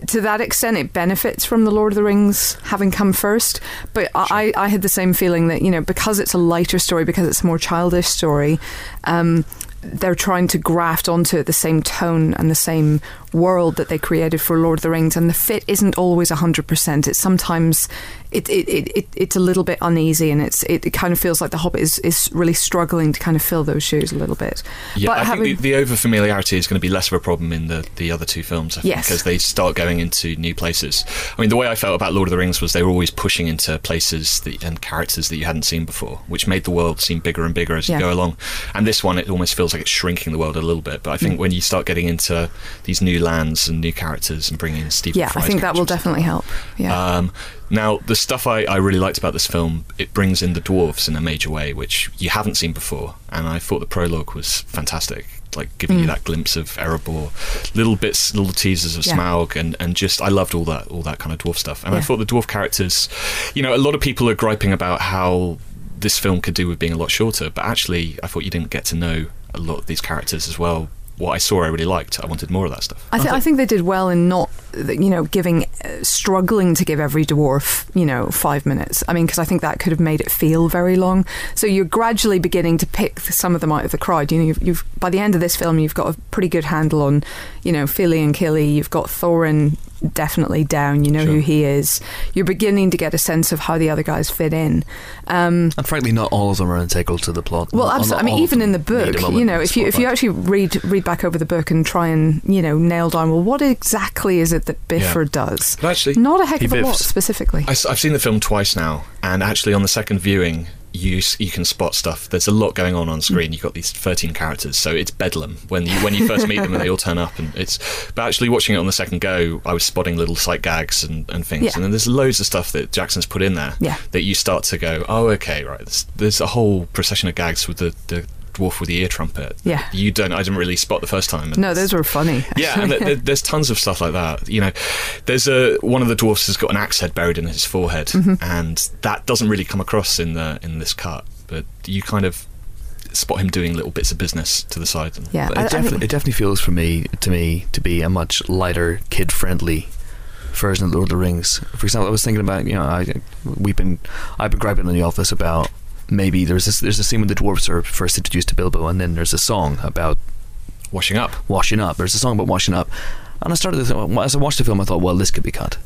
D: to that extent, it benefits from the Lord of the Rings having come first. But I, I had the same feeling that you know because it's a lighter story, because it's a more childish story. Um, they're trying to graft onto it the same tone and the same world that they created for Lord of the Rings, and the fit isn't always hundred percent. It's sometimes it, it, it, it it's a little bit uneasy, and it's it, it kind of feels like the Hobbit is, is really struggling to kind of fill those shoes a little bit.
B: Yeah,
D: but
B: I
D: having,
B: think the, the over familiarity is going to be less of a problem in the, the other two films. I think,
D: Yes.
B: because they start going into new places. I mean, the way I felt about Lord of the Rings was they were always pushing into places that, and characters that you hadn't seen before, which made the world seem bigger and bigger as
D: Yeah.
B: you go along. And this one, it almost feels like it's shrinking the world a little bit. But I
D: Mm.
B: think when you start getting into these new lands and new characters and bringing in Stephen
D: yeah, I think that will definitely help. Yeah.
B: um, now, the stuff I, I really liked about this film, it brings in the dwarves in a major way, which you haven't seen before, and I thought the prologue was fantastic, like giving you
D: Mm.
B: that glimpse of Erebor, little bits, little teasers of
D: Yeah.
B: Smaug, and, and just I loved all that all that kind of dwarf stuff, and I thought the dwarf characters, you know, a lot of people are griping about how this film could do with being a lot shorter, but actually, I thought you didn't get to know a lot of these characters as well. What I saw, I really liked. I wanted more of that stuff.
D: I, th- I think they did well in not, you know, giving, uh, struggling to give every dwarf, you know, five minutes. I mean, because I think that could have made it feel very long. So you're gradually beginning to pick some of them out of the crowd. You know, you've, you've by the end of this film, you've got a pretty good handle on, you know, Fili and Kili. You've got Thorin definitely down. You know who he is. You're beginning to get a sense of how the other guys fit in. Um,
A: and frankly, not all of them are integral to the plot.
D: well,
A: Not- not
D: absolutely. I mean, even in the book, you know, if you if you actually read read back over the book and try and you know nail down, well, what exactly is it that Bifur does?
B: But actually,
D: Not a heck
A: He
D: of a lot
A: biffs.
D: specifically.
B: I, have seen the film twice now, and actually on the second viewing, you you can spot stuff. There's a lot going on on screen. You've got these 13 characters, so it's bedlam when you when you first meet them and they all turn up. And it's but actually watching it on the second go, I was spotting little sight gags and, and things.
D: Yeah.
B: And then there's loads of stuff that Jackson's put in there
D: Yeah.
B: that you start to go, oh okay, right. There's, there's a whole procession of gags with the, the dwarf with the ear trumpet.
D: Yeah.
B: you don't. I didn't really spot the first time.
D: no, those were funny.
B: yeah, and th- th- there's tons of stuff like that. You know, there's a one of the dwarfs has got an axe head buried in his forehead,
D: Mm-hmm.
B: and that doesn't really come across in the in this cut. But you kind of spot him doing little bits of business to the side.
D: Yeah,
A: But
D: I- I
A: it, definitely,
D: think-
A: it definitely feels for me to me to be a much lighter, kid-friendly version of Lord of the Rings. For example, I was thinking about you know I, we've been I've been griping in the office about maybe there's this, there's a scene when the dwarves are first introduced to Bilbo, and then there's a song about
B: washing up.
A: washing up. There's a song about washing up. And I started to think, as I watched the film, I thought, well, this could be cut.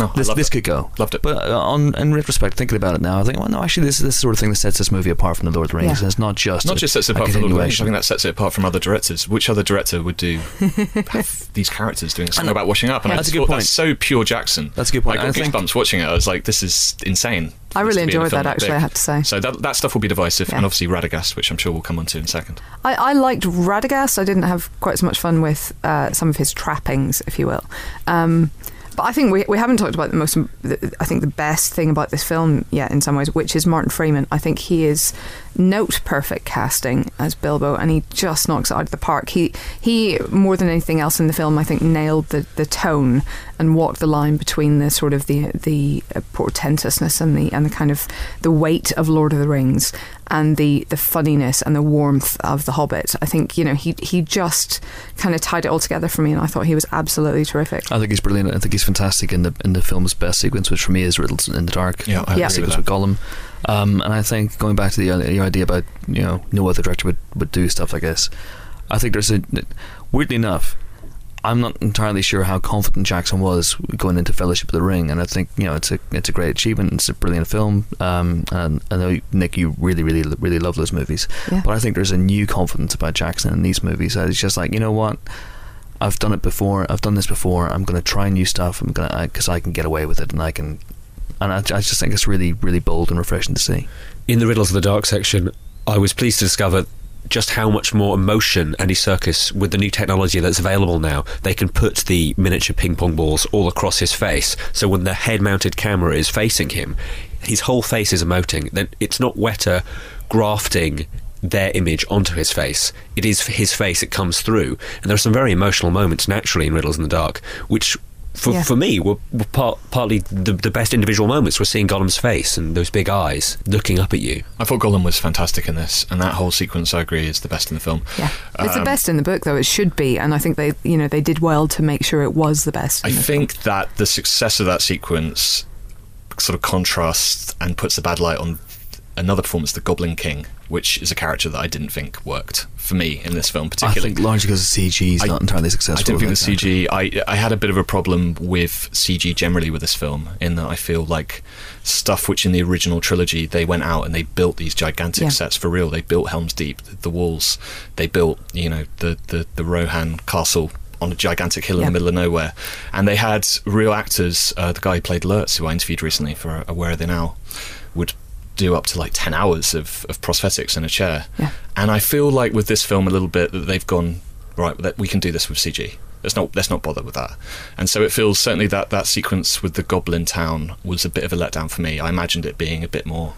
B: No,
A: This, this
B: it.
A: could go.
B: Loved it.
A: But uh, on in retrospect, thinking about it now, I think, well, no, actually, this is the sort of thing that sets this movie apart from the Lord of the Rings.
D: Yeah.
A: And it's not just
B: Not
A: a-
B: just sets it apart from the Lord of the Rings. I
A: continuation.
B: think that sets it apart from other directors. Which other director would do have these characters doing something about washing up? And I
A: That's a
B: just
A: good
B: thought
A: point.
B: That's so pure Jackson.
A: That's a good point.
B: I got
A: I think-
B: goosebumps watching it. I was like, this is insane.
D: I really
B: to be in a
D: enjoyed that,
B: that
D: actually,
B: big.
D: I have to say.
B: So that that stuff will be divisive,
D: Yeah.
B: and obviously Radagast, which I'm sure we'll come on to in a second.
D: I, I liked Radagast. I didn't have quite as much fun with uh, some of his trappings, if you will. Um, but I think we, we haven't talked about the most, I think the best thing about this film yet, in some ways, which is Martin Freeman. I think he is note perfect casting as Bilbo, and he just knocks it out of the park. He he more than anything else in the film, I think, nailed the, the tone and walked the line between the sort of the the uh, portentousness and the and the kind of the weight of Lord of the Rings and the the funniness and the warmth of the Hobbit. I think you know he he just kind of tied it all together for me, and I thought he was absolutely terrific.
A: I think he's brilliant. I think he's fantastic in the in the film's best sequence, which for me is Riddles in the Dark.
B: Yeah, I
D: Yeah.
B: agree with
A: sequence
B: that.
A: with Gollum. Um, and I think going back to the, the idea about you know no other director would, would do stuff like this. I think there's a weirdly enough, I'm not entirely sure how confident Jackson was going into Fellowship of the Ring, and I think you know it's a it's a great achievement. It's a brilliant film, um, and I know Nick, you really really really love those movies,
D: Yeah.
A: but I think there's a new confidence about Jackson in these movies. It's just like you know what. I've done it before. I've done this before. I'm going to try new stuff. I'm going to because I can get away with it, and I can, and I, I just think it's really, really bold and refreshing to see.
C: in the Riddles of the Dark section, I was pleased to discover just how much more emotion Andy Serkis, with the new technology that's available now, they can put the miniature ping pong balls all across his face. So when the head mounted camera is facing him, his whole face is emoting. Then it's not Weta grafting their image onto his face. It is his face, it comes through. And there are some very emotional moments naturally in Riddles in the Dark, which. For,
D: Yeah.
C: for me, were, were part, partly the, the best individual moments were seeing Gollum's face and those big eyes looking up at you.
B: I thought Gollum was fantastic in this, and that whole sequence, I agree, is the best in the film.
D: Yeah, it's the
B: Um,
D: best in the book, though. It should be, and I think they you know they did well to make sure it was the best.
B: I
D: the
B: think that the success of that sequence sort of contrasts and puts a bad light on another performance, the Goblin King, which is a character that I didn't think worked for me in this film, particularly.
A: I think largely because the CG is not entirely successful.
B: I didn't think the. CG. I I had a bit of a problem with CG generally with this film, in that I feel like stuff which in the original trilogy they went out and they built these gigantic
D: Yeah.
B: sets for real. They built Helm's Deep, the, the walls. They built you know the the the Rohan Castle on a gigantic hill in
D: Yeah.
B: the middle of nowhere, and they had real actors. Uh, the guy who played Lurtz, who I interviewed recently for uh, Where Are They Now, would do up to like 10 hours of, of prosthetics in a chair.
D: Yeah.
B: And I feel like with this film a little bit that they've gone, right, that we can do this with CG. Let's not let's not bother with that. And so it feels certainly that that sequence with the Goblin Town was a bit of a letdown for me. I imagined it being a bit more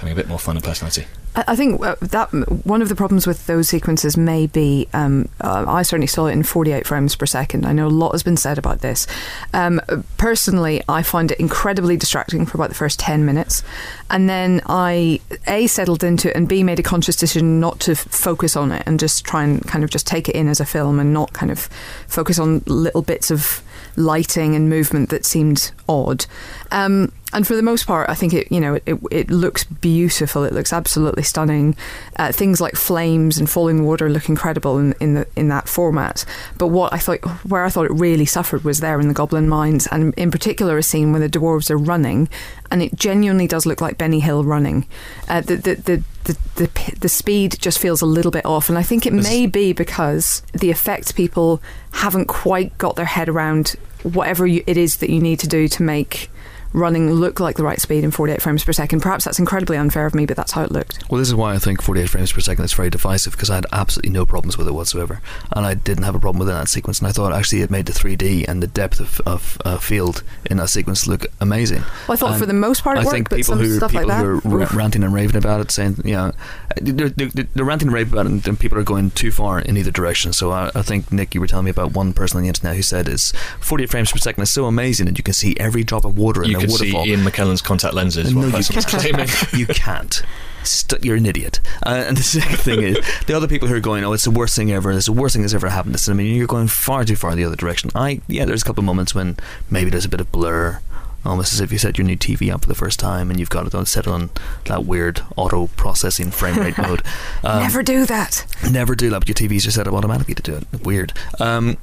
B: having a bit more fun and personality.
D: I think uh, that one of the problems with those sequences may be. Um, uh, I certainly saw it in 48 frames per second. I know a lot has been said about this. Um, personally, I find it incredibly distracting for about the first 10 minutes, and then I a settled into it, and b made a conscious decision not to f- focus on it and just try and kind of just take it in as a film and not kind of focus on little bits of lighting and movement that seemed odd. Um, and for the most part, I think it you know it, it, looks beautiful. It looks absolutely stunning. Uh, things like flames and falling water look incredible in, in the in that format. But what I thought where I thought it really suffered was there in the Goblin Mines, and in particular a scene where the dwarves are running, and it genuinely does look like Benny Hill running. Uh, the, the, the the, the the speed just feels a little bit off, and I think it may be because the effects people haven't quite got their head around whatever you, it is that you need to do to make running look like the right speed in 48 frames per second. Perhaps that's incredibly unfair of me, but that's how it looked.
A: Well, this is why I think 48 frames per second is very divisive because I had absolutely no problems with it whatsoever, and I didn't have a problem with that sequence. And I thought actually it made the 3D and the depth of, of uh, field in that sequence look amazing.
D: Well, I thought
A: And
D: for the most part it
A: I
D: worked,
A: think
D: but
A: people
D: some
A: who
D: stuff
A: people
D: like that.
A: who are ra-
D: oof.
A: ranting and raving about it, saying you know, they're, they're, they're ranting and raving about it, and, and people are going too far in either direction. So I, I think Nick, you were telling me about one person on the internet who said it's 48 frames per second is so amazing that you can see every drop of water in
B: You
A: a
B: could see. Ian McKellen's contact lenses.
A: No, you can't.
B: claiming.
A: you can't. St- you're an idiot. Uh, and the second thing is, the other people who are going, oh, it's the worst thing ever. It's the worst thing that's ever happened to cinema. You're going far too far in the other direction. I yeah, there's a couple of moments when maybe there's a bit of blur. Almost as if you set your new TV up for the first time and you've got it on set on that weird auto processing frame rate mode. Um,
D: Never do that.
A: Never do that, but your TVs are set up automatically to do it. Weird. Um,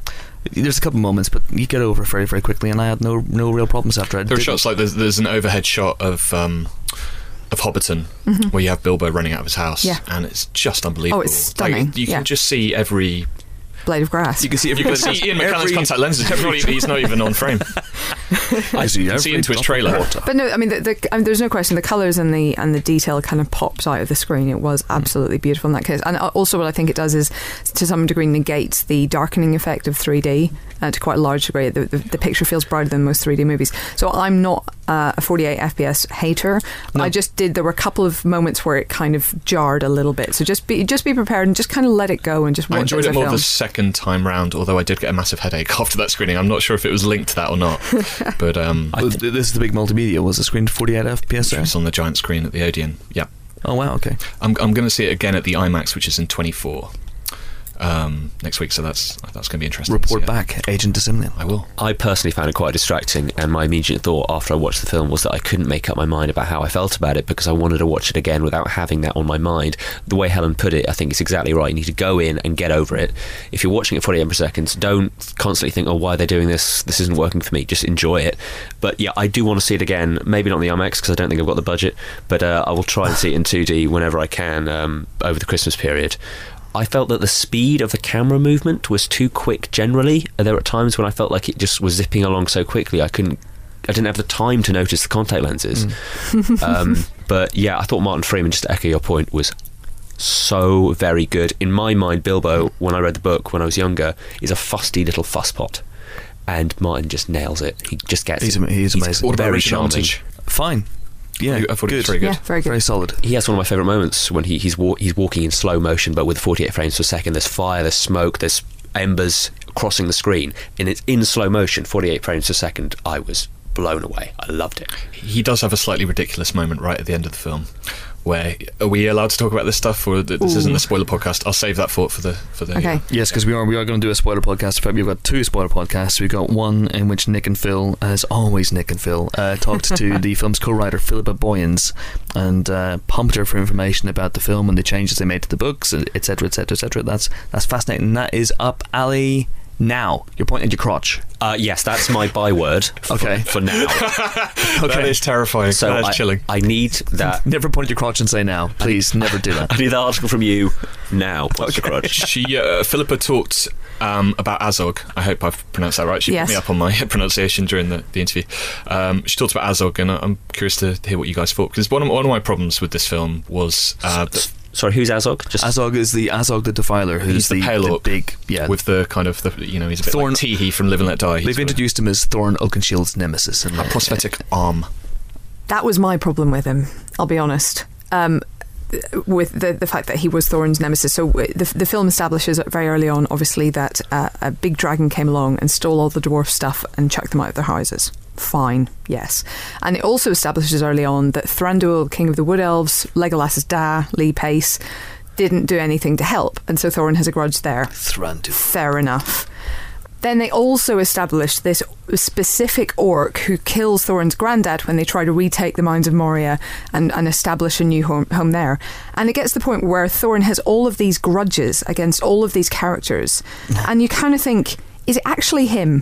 A: There's a couple moments, but you get over it very, very quickly, and I had no no real problems after. I
B: There are shots like there's, there's an overhead shot of um, of Hobbiton where you have Bilbo running out of his house,
D: Mm-hmm. Yeah.
B: and it's just unbelievable.
D: Oh, it's stunning,
B: Like, you
D: yeah.
B: can just see every.
D: Blade of Grass.
A: You can see if
B: You can see Ian McKellen's
A: every-
B: contact lenses. He's not, even, he's not even on frame.
A: I see,
B: can see into his trailer.
A: water.
D: But no, I mean, the, the, I mean, there's no question. The colours and the and the detail kind of pops out of the screen. It was absolutely beautiful in that case. And uh, also, what I think it does is, to some degree, negates the darkening effect of 3D uh, to quite a large degree. The, the, the picture feels brighter than most 3D movies. So I'm not uh, a 48 FPS hater. I just did. There were a couple of moments where it kind of jarred a little bit. So just be just be prepared and just kind of let it go and just watch
B: I enjoyed
D: as
B: it
D: a
B: more
D: film.
B: the second time round, although I did get a massive headache after that screening. I'm not sure if it was linked to that or not, but um,
A: th- this is the big multimedia. Was the screen 48 FPS
B: it's on the giant screen at the Odeon. Yeah,
A: Oh wow, okay.
B: I'm, I'm going to see it again at the IMAX, which is in 24 um, next week. So that's that's going to be interesting.
A: Report
B: see it.
A: back, Agent de Semlyen.
B: I will.
C: I personally found it quite distracting, and my immediate thought after I watched the film was that I couldn't make up my mind about how I felt about it because I wanted to watch it again without having that on my mind. The way Helen put it, I think is exactly right. You need to go in and get over it. If you're watching it 48 per second, don't constantly think, "Oh, why are they doing this? This isn't working for me." Just enjoy it. But yeah, I do want to see it again. Maybe not in the IMAX because I don't think I've got the budget, but uh, I will try and see it in 2D whenever I can um, over the Christmas period. I felt that the speed of the camera movement was too quick generally. There were times when I felt like it just was zipping along so quickly I couldn't I didn't have the time to notice the contact lenses. um, but yeah, I thought Martin Freeman, just to echo your point, was so very good. In my mind, Bilbo, when I read the book when I was younger, is a fusty little fusspot. And Martin just nails it. He just gets
A: He's
C: it.
A: am- he is amazing.
B: What about
C: very
B: Richard
C: charming.
B: Armitage?
A: Fine. Yeah,
B: I thought it was very good.
D: yeah, very good.
A: Very solid.
C: He has one of my favourite moments when he, he's wa- he's walking in slow motion, but with 48 frames per second. There's fire, there's smoke, there's embers crossing the screen, and it's in slow motion, 48 frames per second. I was blown away. I loved it.
B: He does have a slightly ridiculous moment right at the end of the film. Where are we allowed to talk about this stuff, or th- this isn't the spoiler podcast? I'll save that for for the for the.
D: Okay.
A: Yes, because we are we are going to do a spoiler podcast. In fact, we've got two spoiler podcasts. We've got one in which Nick and Phil, as always, Nick and Phil, uh, talked to the film's co-writer Philippa Boyens and uh, pumped her for information about the film and the changes they made to the books, etc., etc., etc. That's that's fascinating. That is up alley now. You're pointing at your crotch.
C: Uh, yes, that's my byword. For,
A: Okay.
C: For now. okay.
B: That is terrifying.
C: So
B: that is
C: I,
B: chilling.
C: I need that.
A: Never point your crotch and say now. Please, never do that.
C: I need that article from you now. What's the crutch?
B: She uh, Philippa talked um, about Azog. I hope I've pronounced that right. She
D: Yes.
B: put me up on my pronunciation during the, the interview. Um, she talked about Azog, and I- I'm curious to hear what you guys thought because one of one of my problems with this film was uh, that
C: Sorry, who's Azog? Just
A: Azog is the Azog the Defiler, who's
B: he's the, pale orc
A: big yeah.
B: with the kind of the you know he's a bit
A: Thorn-
B: like Tee Hee from Live and Let Die.
A: They've introduced him as Thorin Oakenshield's nemesis. And,
B: a prosthetic arm.
D: that was my problem with him. I'll be honest. Um, with the the fact that he was Thorin's nemesis. So uh, the the film establishes very early on, obviously, that uh, a big dragon came along and stole all the dwarf stuff and chucked them out of their houses. Fine, yes. And it also establishes early on that Thranduil, king of the Wood Elves, Legolas's da, Lee Pace, didn't do anything to help, and so Thorin has a grudge there.
A: Thranduil.
D: Fair enough. Then they also established this specific orc who kills Thorin's granddad when they try to retake the Mines of Moria and, and establish a new home, home there. And it gets to the point where Thorin has all of these grudges against all of these characters. and you kind of think, is it actually him?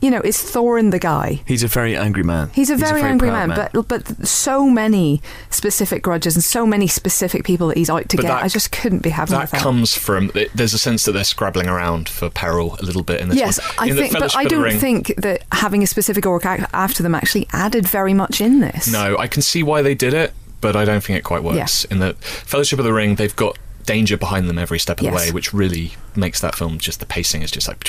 D: You know, is Thorin the guy?
A: He's a very angry man.
D: He's a very, angry
A: proud
D: man, but but so many specific grudges and so many specific people that he's out to
B: But
D: get.
B: that-
D: I just couldn't be having
B: That
D: that.
B: comes from there's a sense that they're scrabbling around for peril a little bit in this
D: Yes,
B: one.
D: I
B: In
D: think, but I don't
B: Ring-
D: think that having a specific orc after them actually added very much in this.
B: No, I can see why they did it, but I don't think it quite works. In the Fellowship of the Ring, they've got danger behind them every step of
D: Yes.
B: the way, which really makes that film just the pacing is just like.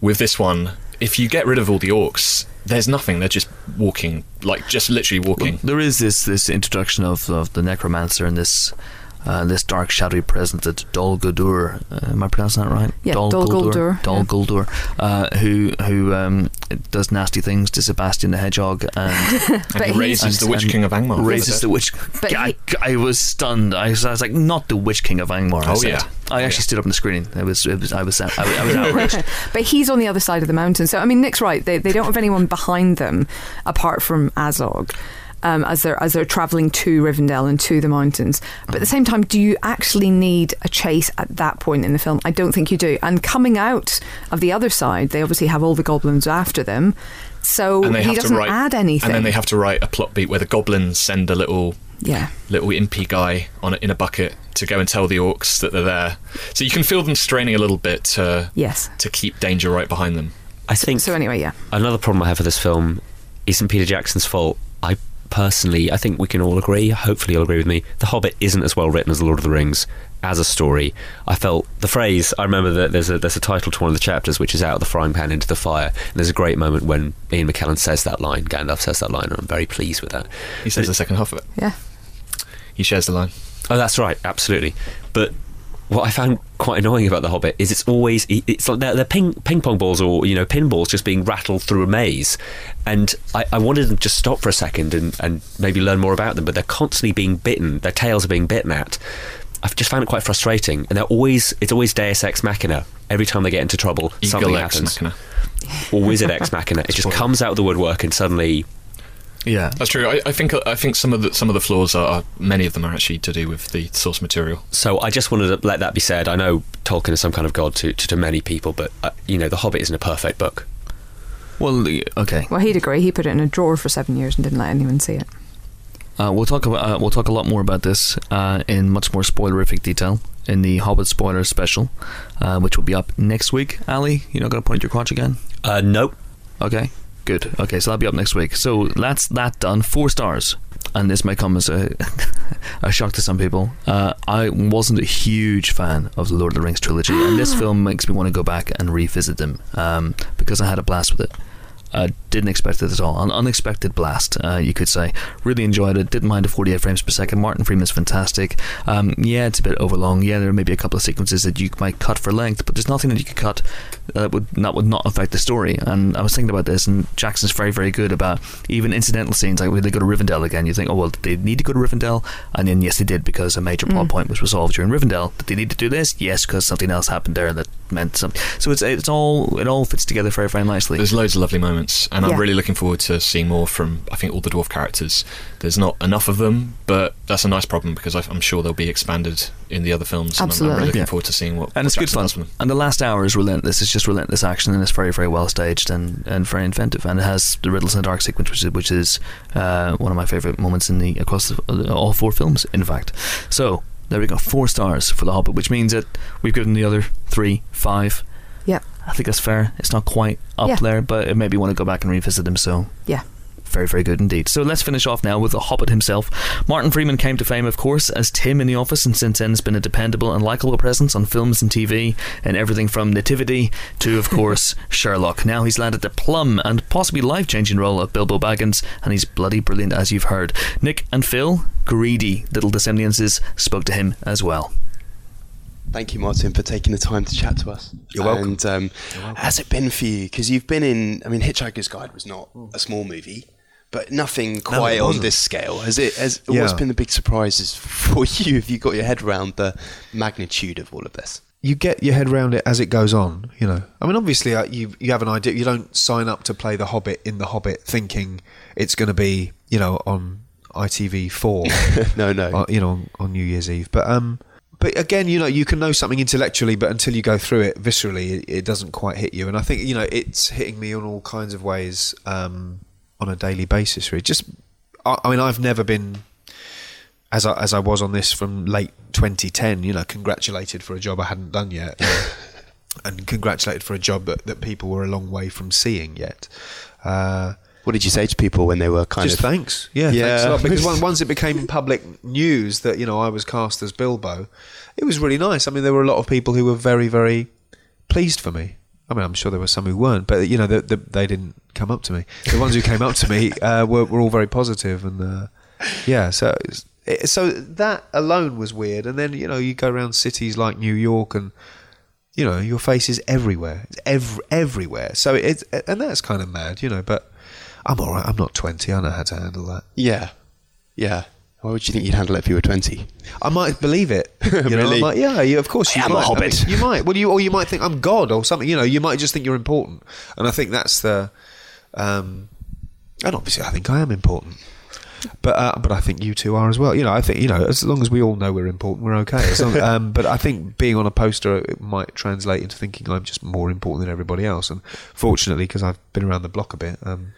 B: With this one, if you get rid of all the orcs, there's nothing. They're just walking, like just literally walking.
A: There is this this introduction of, of the necromancer and this uh, this dark shadowy presence that Dol Guldur, uh, am I pronouncing that right?
D: Yeah, Dol Guldur,
A: Dol
D: yeah.
A: Guldur, uh, who who um, does nasty things to Sebastian the Hedgehog and
B: and
D: But
B: he
D: he-
B: raises the Witch King of Angmar.
A: raises the witch.
D: But
A: I,
D: he-
A: I was stunned. I was, I was like, not the Witch King of Angmar. I
B: Oh,
A: said.
B: yeah.
A: I actually
B: yeah.
A: stood up in the screening. I was, it was I was I was, I was outraged.
D: but he's on the other side of the mountain. So I mean, Nick's right. They they don't have anyone behind them apart from Azog. Um, as they're as they're traveling to Rivendell and to the mountains. But at the same time, do you actually need a chase at that point in the film? I don't think you do. And coming out of the other side, they obviously have all the goblins after them. So
B: and they
D: he
B: have
D: doesn't
B: to write
D: add anything.
B: and then they have to write a plot beat where the goblins send a little
D: yeah.
B: little impy guy on a, in a bucket to go and tell the orcs that they're there. So you can feel them straining a little bit to
D: Yes.
B: to keep danger right behind them.
C: I think
D: So anyway, yeah.
C: another problem I have with this film isn't Peter Jackson's fault. I personally, I think we can all agree, hopefully you'll agree with me, The Hobbit isn't as well written as The Lord of the Rings as a story. I felt the phrase, I remember that there's a, there's a title to one of the chapters which is out of the frying pan into the fire. And there's a great moment when Ian McKellen says that line, Gandalf says that line, and I'm very pleased with that.
B: He says the second half of it.
D: Yeah.
B: He shares the line.
C: Oh, that's right, absolutely. But what I found quite annoying about the Hobbit is it's always it's like they're, they're ping ping pong balls or you know pinballs just being rattled through a maze, and I, I wanted them to just stop for a second and, and maybe learn more about them, but they're constantly being bitten. Their tails are being bitten at. I've just found it quite frustrating, and they're always it's always Deus Ex Machina. Every time they get into trouble, something
B: Eagle Ex
C: happens.
B: Machina.
C: Or Wizard Ex Machina. It just comes out of the woodwork and suddenly
A: Yeah.
B: That's true. I, I think I think some of the some of the flaws are many of them are actually to do with the source material.
C: So I just wanted to let that be said. I know Tolkien is some kind of god to, to, to many people, but uh, you know, The Hobbit isn't a perfect book.
A: Well, okay.
D: Well, he'd agree. He put it in a drawer for seven years and didn't let anyone see it.
A: Uh, we'll talk about uh, we'll talk a lot more about this uh, in much more spoilerific detail in the Hobbit spoiler special, uh, which will be up next week. Ali, you're not going to point your crotch again?
C: Uh, nope.
A: Okay, good. Okay, so that'll be up next week. So that's that done. Four stars. And this may come as a, a shock to some people. Uh, I wasn't a huge fan of the Lord of the Rings trilogy, and this film makes me want to go back and revisit them um, because I had a blast with it. Uh, didn't expect it at all. An unexpected blast, uh, you could say. Really enjoyed it. Didn't mind the 48 frames per second. Martin Freeman's fantastic. Um, yeah, it's a bit overlong. Yeah, there may be a couple of sequences that you might cut for length, but there's nothing that you could cut that would not would not affect the story. And I was thinking about this, and Jackson's very very good about even incidental scenes like when they go to Rivendell again. You think, oh well, they need to go to Rivendell? And then yes, they did because a major plot point was resolved during Rivendell. Did they need to do this? Yes, because something else happened there that meant something. So it's it's all it all fits together very very nicely.
B: There's loads of lovely moments, and
D: Yeah.
B: I'm really looking forward to seeing more from. I think all the dwarf characters. There's not enough of them, but that's a nice problem because I- I'm sure they'll be expanded in the other films. and I'm- I'm,
D: Absolutely.
B: really looking
A: Yeah.
B: forward to seeing what.
A: and it's
B: what
A: good fun.
B: does with them.
A: And the last hour is relentless. It's just relentless action, and it's very, very well staged and, and very inventive. And it has the riddles in the dark sequence, which is, which is uh, one of my favorite moments in the across the, uh, all four films. In fact, so there we go, four stars for the Hobbit, which means that we've given the other three five. I think that's fair. It's not quite up
D: Yeah.
A: there, but it maybe want to go back and revisit them. So
D: Yeah.
A: very, very good indeed. So let's finish off now with the Hobbit himself. Martin Freeman came to fame, of course, as Tim in The Office, and since then has been a dependable and likable presence on films and TV, and everything from Nativity to, of course, Sherlock. Now he's landed the plum and possibly life changing role of Bilbo Baggins, and he's bloody brilliant, as you've heard. Nick and Phil, greedy little descendants, spoke to him as well.
E: Thank you, Martin, for taking the time to chat to us.
H: You're welcome.
E: And um, how's it been for you? Because you've been in. I mean, Hitchhiker's Guide was not a small movie, but nothing quite on this scale. Has it? Has what's
I: Yeah.
E: been the big surprises for you? Have you got your head around the magnitude of all of this?
J: you get your head around it as it goes on. You know, I mean, obviously, uh, you you have an idea. You don't sign up to play the Hobbit in the Hobbit thinking it's going to be, you know, on ITV four,
E: No, no.
J: uh, you know, on, on New Year's Eve. But um, but again, you know, you can know something intellectually, but until you go through it viscerally, it, it doesn't quite hit you. And I think you know, it's hitting me in all kinds of ways um, on a daily basis. Really, just I, I mean, I've never been as I, as I was on this from late 2010, you know, congratulated for a job I hadn't done yet, and congratulated for a job that, that people were a long way from seeing yet. Uh,
E: What did you say to people when they were kind
J: just
E: of?
J: thanks, yeah,
E: Yeah.
J: thanks. Because once it became public news that you know I was cast as Bilbo, it was really nice. I mean, there were a lot of people who were very, very pleased for me. I mean, I'm sure there were some who weren't, but you know, the, the, they didn't come up to me. The ones who came up to me uh, were, were all very positive, and uh, yeah, so it, so that alone was weird. And then you know, you go around cities like New York, and you know, your face is everywhere. It's ev- everywhere. So it's and that's kind of mad, you know. But I'm all right. I'm not 20. I know how to handle that.
E: Yeah, yeah. Why would you think you'd handle it if you were twenty?
J: I might believe it. You know,
E: Really?
J: I might- yeah, you, of course you
E: I am a
J: might.
E: hobbit.
J: mean, you might. Well, you or you might think I'm God or something. You know, you might just think you're important, and I think that's the. Um, and obviously, I think I am important. but uh, but I think you two are as well. You know, I think you know as long as we all know we're important, we're okay. As long, um, but I think being on a poster it might translate into thinking I'm just more important than everybody else. And fortunately, because I've been around the block a bit, um,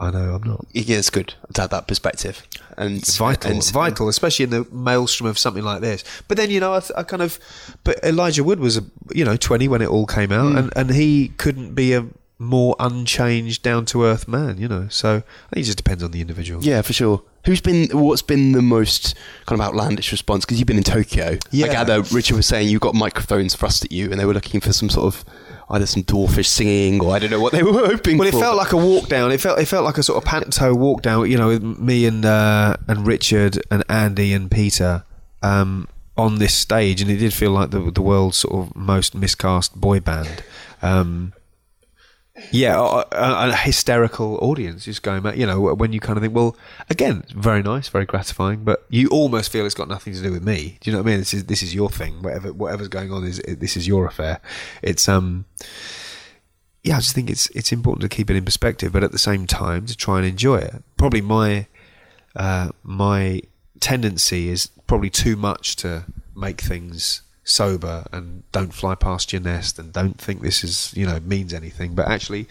J: I know I'm not.
E: Yeah, it's good to have that perspective, and
J: It's vital,
E: and-
J: vital, especially in the maelstrom of something like this. But then you know, I, th- I kind of, but Elijah Wood was you know 20 when it all came out, hmm. and and he couldn't be a more unchanged, down to earth man. You know, so I think it just depends on the individual.
E: Yeah, for sure. Who's been? What's been the most kind of outlandish response? Because you've been in Tokyo.
J: Yeah.
E: I gather Richard was saying you got microphones thrust at you, and they were looking for some sort of either some dwarfish singing or I don't know what they were hoping.
J: Well, it
E: for.
J: felt like a walk down. It felt it felt like a sort of panto walk down. You know, with me and uh, and Richard and Andy and Peter um, on this stage, and it did feel like the the world's sort of most miscast boy band. Um, yeah, a, a, hysterical audience just going. You know, when you kind of think, well, again, very nice, very gratifying, but you almost feel it's got nothing to do with me. Do you know what I mean? This is this is your thing. Whatever whatever's going on is this is your affair. It's um yeah, I just think it's it's important to keep it in perspective, but at the same time to try and enjoy it. Probably my uh, my tendency is probably too much to make things sober and don't fly past your nest and don't think this is you know means anything. But actually,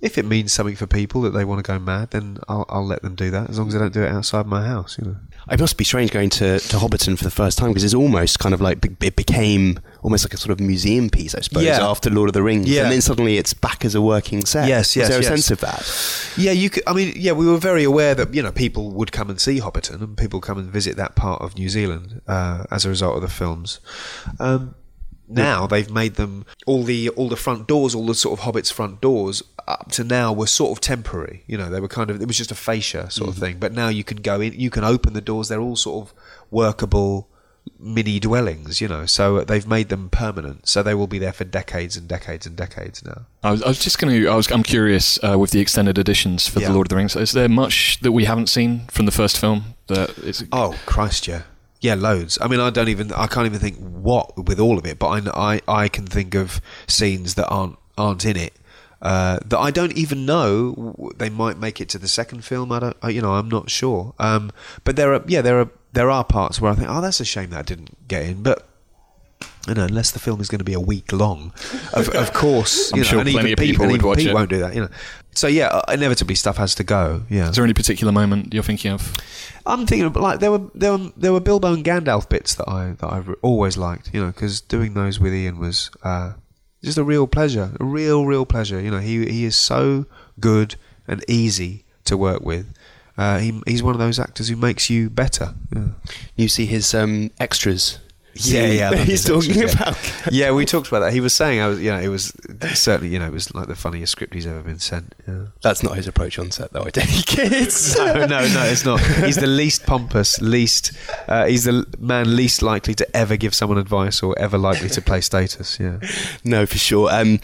J: if it means something for people that they want to go mad, then I'll, I'll let them do that as long as they don't do it outside my house. You know.
E: It must be strange going to, to Hobbiton for the first time because it's almost kind of like it became almost like a sort of museum piece, I suppose,
J: Yeah.
E: after Lord of the Rings,
J: Yeah.
E: and then suddenly it's back as a working set.
J: Yes,
E: Was
J: yes,
E: there a sense of that?
J: Yeah, you could. I mean, yeah, we were very aware that you know people would come and see Hobbiton, and people come and visit that part of New Zealand uh, as a result of the films. Um, now they've made them all the all the front doors, all the sort of Hobbits front doors up to now were sort of temporary. You know, they were kind of it was just a fascia sort of thing. But now you can go in, you can open the doors. They're all sort of workable mini dwellings. You know, so they've made them permanent. So they will be there for decades and decades and decades now.
B: I was, I was just going to. I was. I'm curious uh, with the extended editions for
J: Yeah.
B: the Lord of the Rings. Is there much that we haven't seen from the first film? That is.
J: Oh Christ, yeah, yeah, loads. I mean, I don't even, I can't even think what with all of it, but I, I, I can think of scenes that aren't aren't in it uh, that I don't even know they might make it to the second film. I don't, I, you know, I'm not sure. Um, but there are, yeah, there are there are parts where I think, oh, that's a shame that I didn't get in, but. You know, unless the film is going to be a week long, of, of course,
B: I'm
J: you know,
B: sure
J: and
B: plenty
J: even
B: of people
J: and even
B: watch
J: Pete
B: it.
J: won't do that. You know, so yeah, uh, inevitably stuff has to go. Yeah,
B: Is there any particular moment you're thinking of?
J: I'm thinking of, like there were there were there were Bilbo and Gandalf bits that I that I've always liked, you know, because doing those with Ian was uh, just a real pleasure, a real real pleasure. You know, he he is so good and easy to work with. Uh, he he's one of those actors who makes you better. Yeah,
E: You see his um, extras.
J: Yeah, yeah.
E: He's talking
J: extras, yeah.
E: about.
J: yeah, we talked about that. He was saying, I was, you know, it was certainly, you know, it was like the funniest script he's ever been sent. Yeah.
E: That's not his approach on set, though. I take it.
J: no, no, no, it's not. He's the least pompous, least. Uh, he's the man least likely to ever give someone advice or ever likely to play status. Yeah.
E: no, for sure. Um,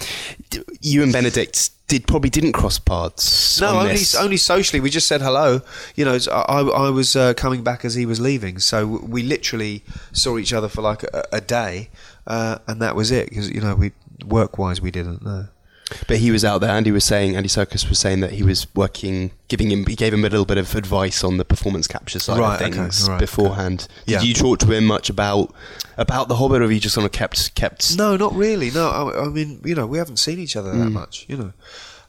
E: you and Benedict did probably didn't cross paths.
J: No,
E: on
J: only
E: this.
J: only socially. We just said hello. You know, I, I I was uh, coming back as he was leaving, so we literally saw each other for like a, a day, uh, and that was it. Because you know, we work wise, we didn't. No.
E: But he was out there. Andy was saying, Andy Serkis was saying that he was working, giving him, he gave him a little bit of advice on the performance capture side
J: Right,
E: of
J: okay,
E: things
J: right,
E: beforehand.
J: Yeah.
E: Did you talk to him much about about the Hobbit, or have you just kind of kept kept?
J: No, not really. No, I, I mean, you know, we haven't seen each other that
E: Mm.
J: much. You know,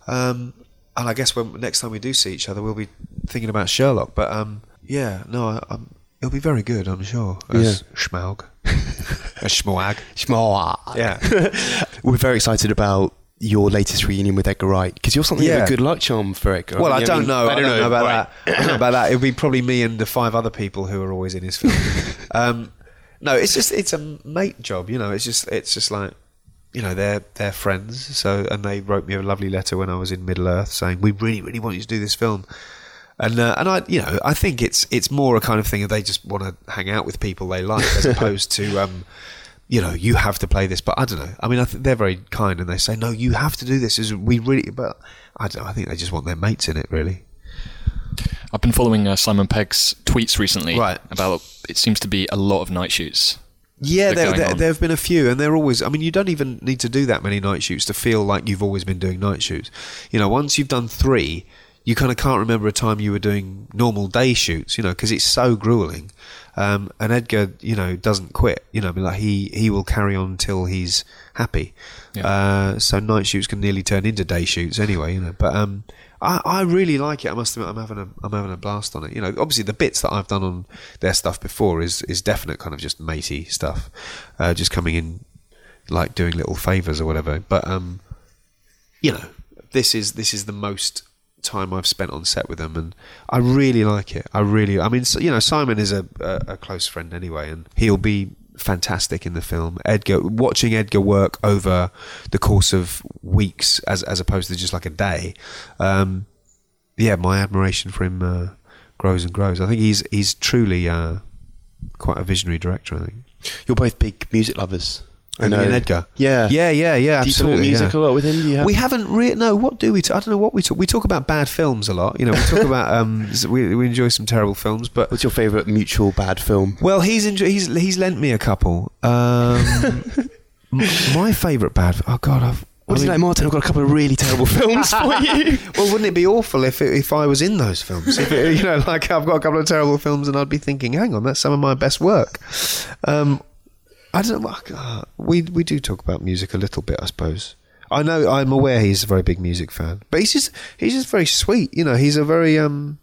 J: um, and I guess when next time we do see each other, we'll be thinking about Sherlock. But um, yeah, no, I, I'm, it'll be very good, I'm sure. As Schmaug, as Schmoag.
E: Schmoa.
J: Yeah.
E: We're very excited about your latest reunion with Edgar Wright because you're something of
J: Yeah.
E: a good luck charm for Edgar.
J: Well, I don't know.
E: I don't know,
J: about that. I don't know about that. It'll be probably me and the five other people who are always in his film. um, no, it's just it's a mate job. You know, it's just it's just like you know they're they're friends. So and they wrote me a lovely letter when I was in Middle Earth saying we really really want you to do this film. And uh, and I you know I think it's it's more a kind of thing of they just want to hang out with people they like as opposed to um, you know you have to play this. But I don't know. I mean I think they're very kind and they say no you have to do this. Is we really but I don't know. I think they just want their mates in it really.
B: I've been following uh, Simon Pegg's tweets recently.
J: Right.
B: About it seems to be a lot of night shoots.
J: Yeah, there, there, there have been a few, and they're always. I mean, you don't even need to do that many night shoots to feel like you've always been doing night shoots. You know, once you've done three, you kind of can't remember a time you were doing normal day shoots, you know, because it's so grueling. Um, and Edgar, you know, doesn't quit. You know, I mean, like he he will carry on until he's happy. Uh, so night shoots can nearly turn into day shoots anyway. You know, but um, I, I really like it. I must admit, I'm having a I'm having a blast on it. You know, obviously the bits that I've done on their stuff before is is definite kind of just matey stuff, uh, just coming in like doing little favors or whatever. But um, you know, this is this is the most time I've spent on set with them, and I really like it. I really, I mean, you know, Simon is a, a, a close friend anyway, and he'll be fantastic in the film. Edgar, watching Edgar work over the course of weeks, as as opposed to just like a day, um, yeah, my admiration for him uh, grows and grows. I think he's he's truly uh, quite a visionary director. I think.
E: You're both big music lovers. I
J: And
E: know.
J: me Edgar.
E: Yeah.
J: Yeah, yeah, yeah.
E: Do you talk
J: absolutely.
E: music
J: yeah.
E: a lot with him? Have-
J: We haven't really. No, what do we? T- I don't know what we talk. We talk about bad films a lot. You know, we talk about. Um, we we enjoy some terrible films, but
E: What's your favourite mutual bad film?
J: well, he's enjoy- he's he's lent me a couple. Um, my favourite bad. Oh God, I've.
E: What
J: I
E: is it
J: mean-
E: like, Martin? I've got a couple of really terrible films for you.
J: Well, wouldn't it be awful if it, if I was in those films? If it, you know, like I've got a couple of terrible films, and I'd be thinking, "Hang on, that's some of my best work." Um, I don't uh, We we do talk about music a little bit, I suppose. I know I'm aware he's a very big music fan, but he's just he's just very sweet. You know, he's a very um.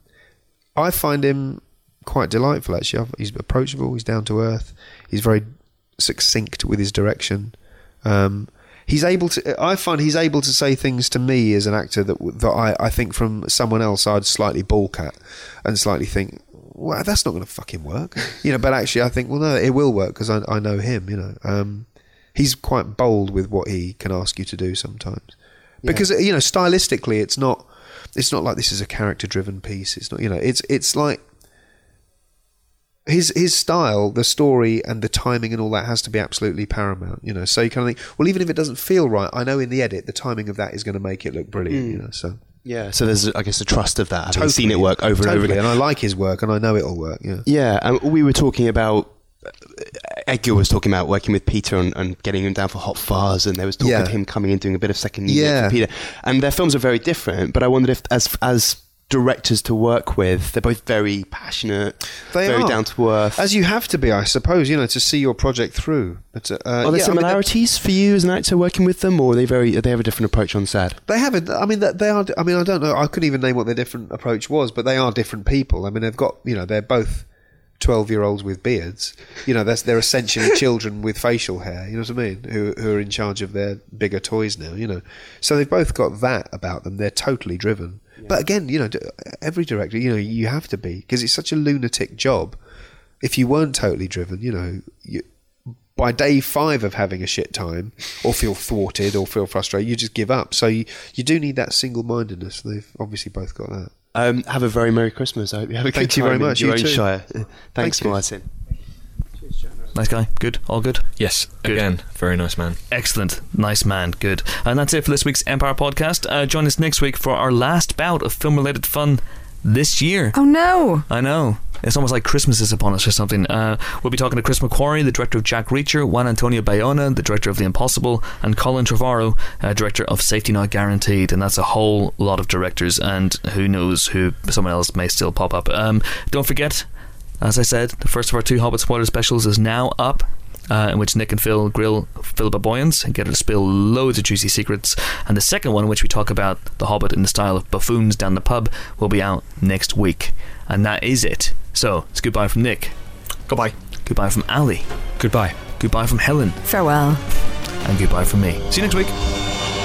J: I find him quite delightful. Actually, he's approachable. He's down to earth. He's very succinct with his direction. Um, he's able to. I find he's able to say things to me as an actor that that I, I think from someone else I'd slightly balk at and slightly think, well, that's not going to fucking work. You know, but actually I think, well, no, it will work because I, I know him. You know, um, he's quite bold with what he can ask you to do sometimes because you know stylistically it's not it's not like this is a character driven piece. It's not you know it's it's like his his style, the story, and the timing and all that has to be absolutely paramount. You know, so you kind of think, well, even if it doesn't feel right, I know in the edit the timing of that is going to make it look brilliant. You know, so
E: yeah. So there's, I guess, a trust of that. Having seen it work over and over again.
J: and I like his work, and I know it'll work. Yeah.
E: Yeah, and we were talking about. Uh, Edgar was talking about working with Peter and, and getting him down for Hot Fuzz, and there was talk
J: Yeah.
E: of him coming in doing a bit of second unit
J: Yeah.
E: for Peter. And their films are very different, but I wondered if, as as directors to work with, they're both very passionate,
J: They
E: very
J: are.
E: down to earth.
J: As you have to be, I suppose, you know, to see your project through. But, uh,
E: are there
J: yeah, I mean,
E: similarities for you as an actor working with them, or are they very? They have a different approach on set?
J: They have it. I mean, they are. I mean, I don't know. I couldn't even name what their different approach was, but they are different people. I mean, they've got. You know, they're both twelve-year-olds with beards. You know, that's they're essentially children with facial hair. You know what I mean? Who who are in charge of their bigger toys now. You know, so they've both got that about them. They're totally driven. But again, you know, every director, you know, you have to be because it's such a lunatic job. If you weren't totally driven, you know, you, by day five of having a shit time, or feel thwarted, or feel frustrated, you just give up. So you, you do need that single mindedness. They've obviously both got that.
E: Um, have a very merry Christmas. I hope you have a
J: Thank
E: good
J: you
E: time
J: very
E: in
J: much.
E: Your
J: You
E: own
J: too.
E: shire. Thanks,
J: Thank you.
E: Martin.
A: Nice guy. Good. All good.
B: Yes,
A: Good.
B: again, very nice man.
A: Excellent. Nice man. Good. And that's it for this week's Empire podcast. Uh, join us next week for our last bout of film related fun this year.
D: Oh no!
A: I know. It's almost like Christmas is upon us or something. Uh, we'll be talking to Chris McQuarrie, the director of Jack Reacher, Juan Antonio Bayona, the director of The Impossible, and Colin Trevorrow, uh, director of Safety Not Guaranteed. And that's a whole lot of directors, and who knows who someone else may still pop up. Um, don't forget, as I said, the first of our two Hobbit spoiler specials is now up. Uh, in which Nick and Phil grill Philippa Boyens and get her to spill loads of juicy secrets. And the second one, in which we talk about The Hobbit in the style of buffoons down the pub, will be out next week. And that is it. So, it's goodbye from Nick.
B: Goodbye.
A: Goodbye from Ali.
C: Goodbye.
A: Goodbye from Helen.
D: Farewell.
A: And goodbye from me. See you next week.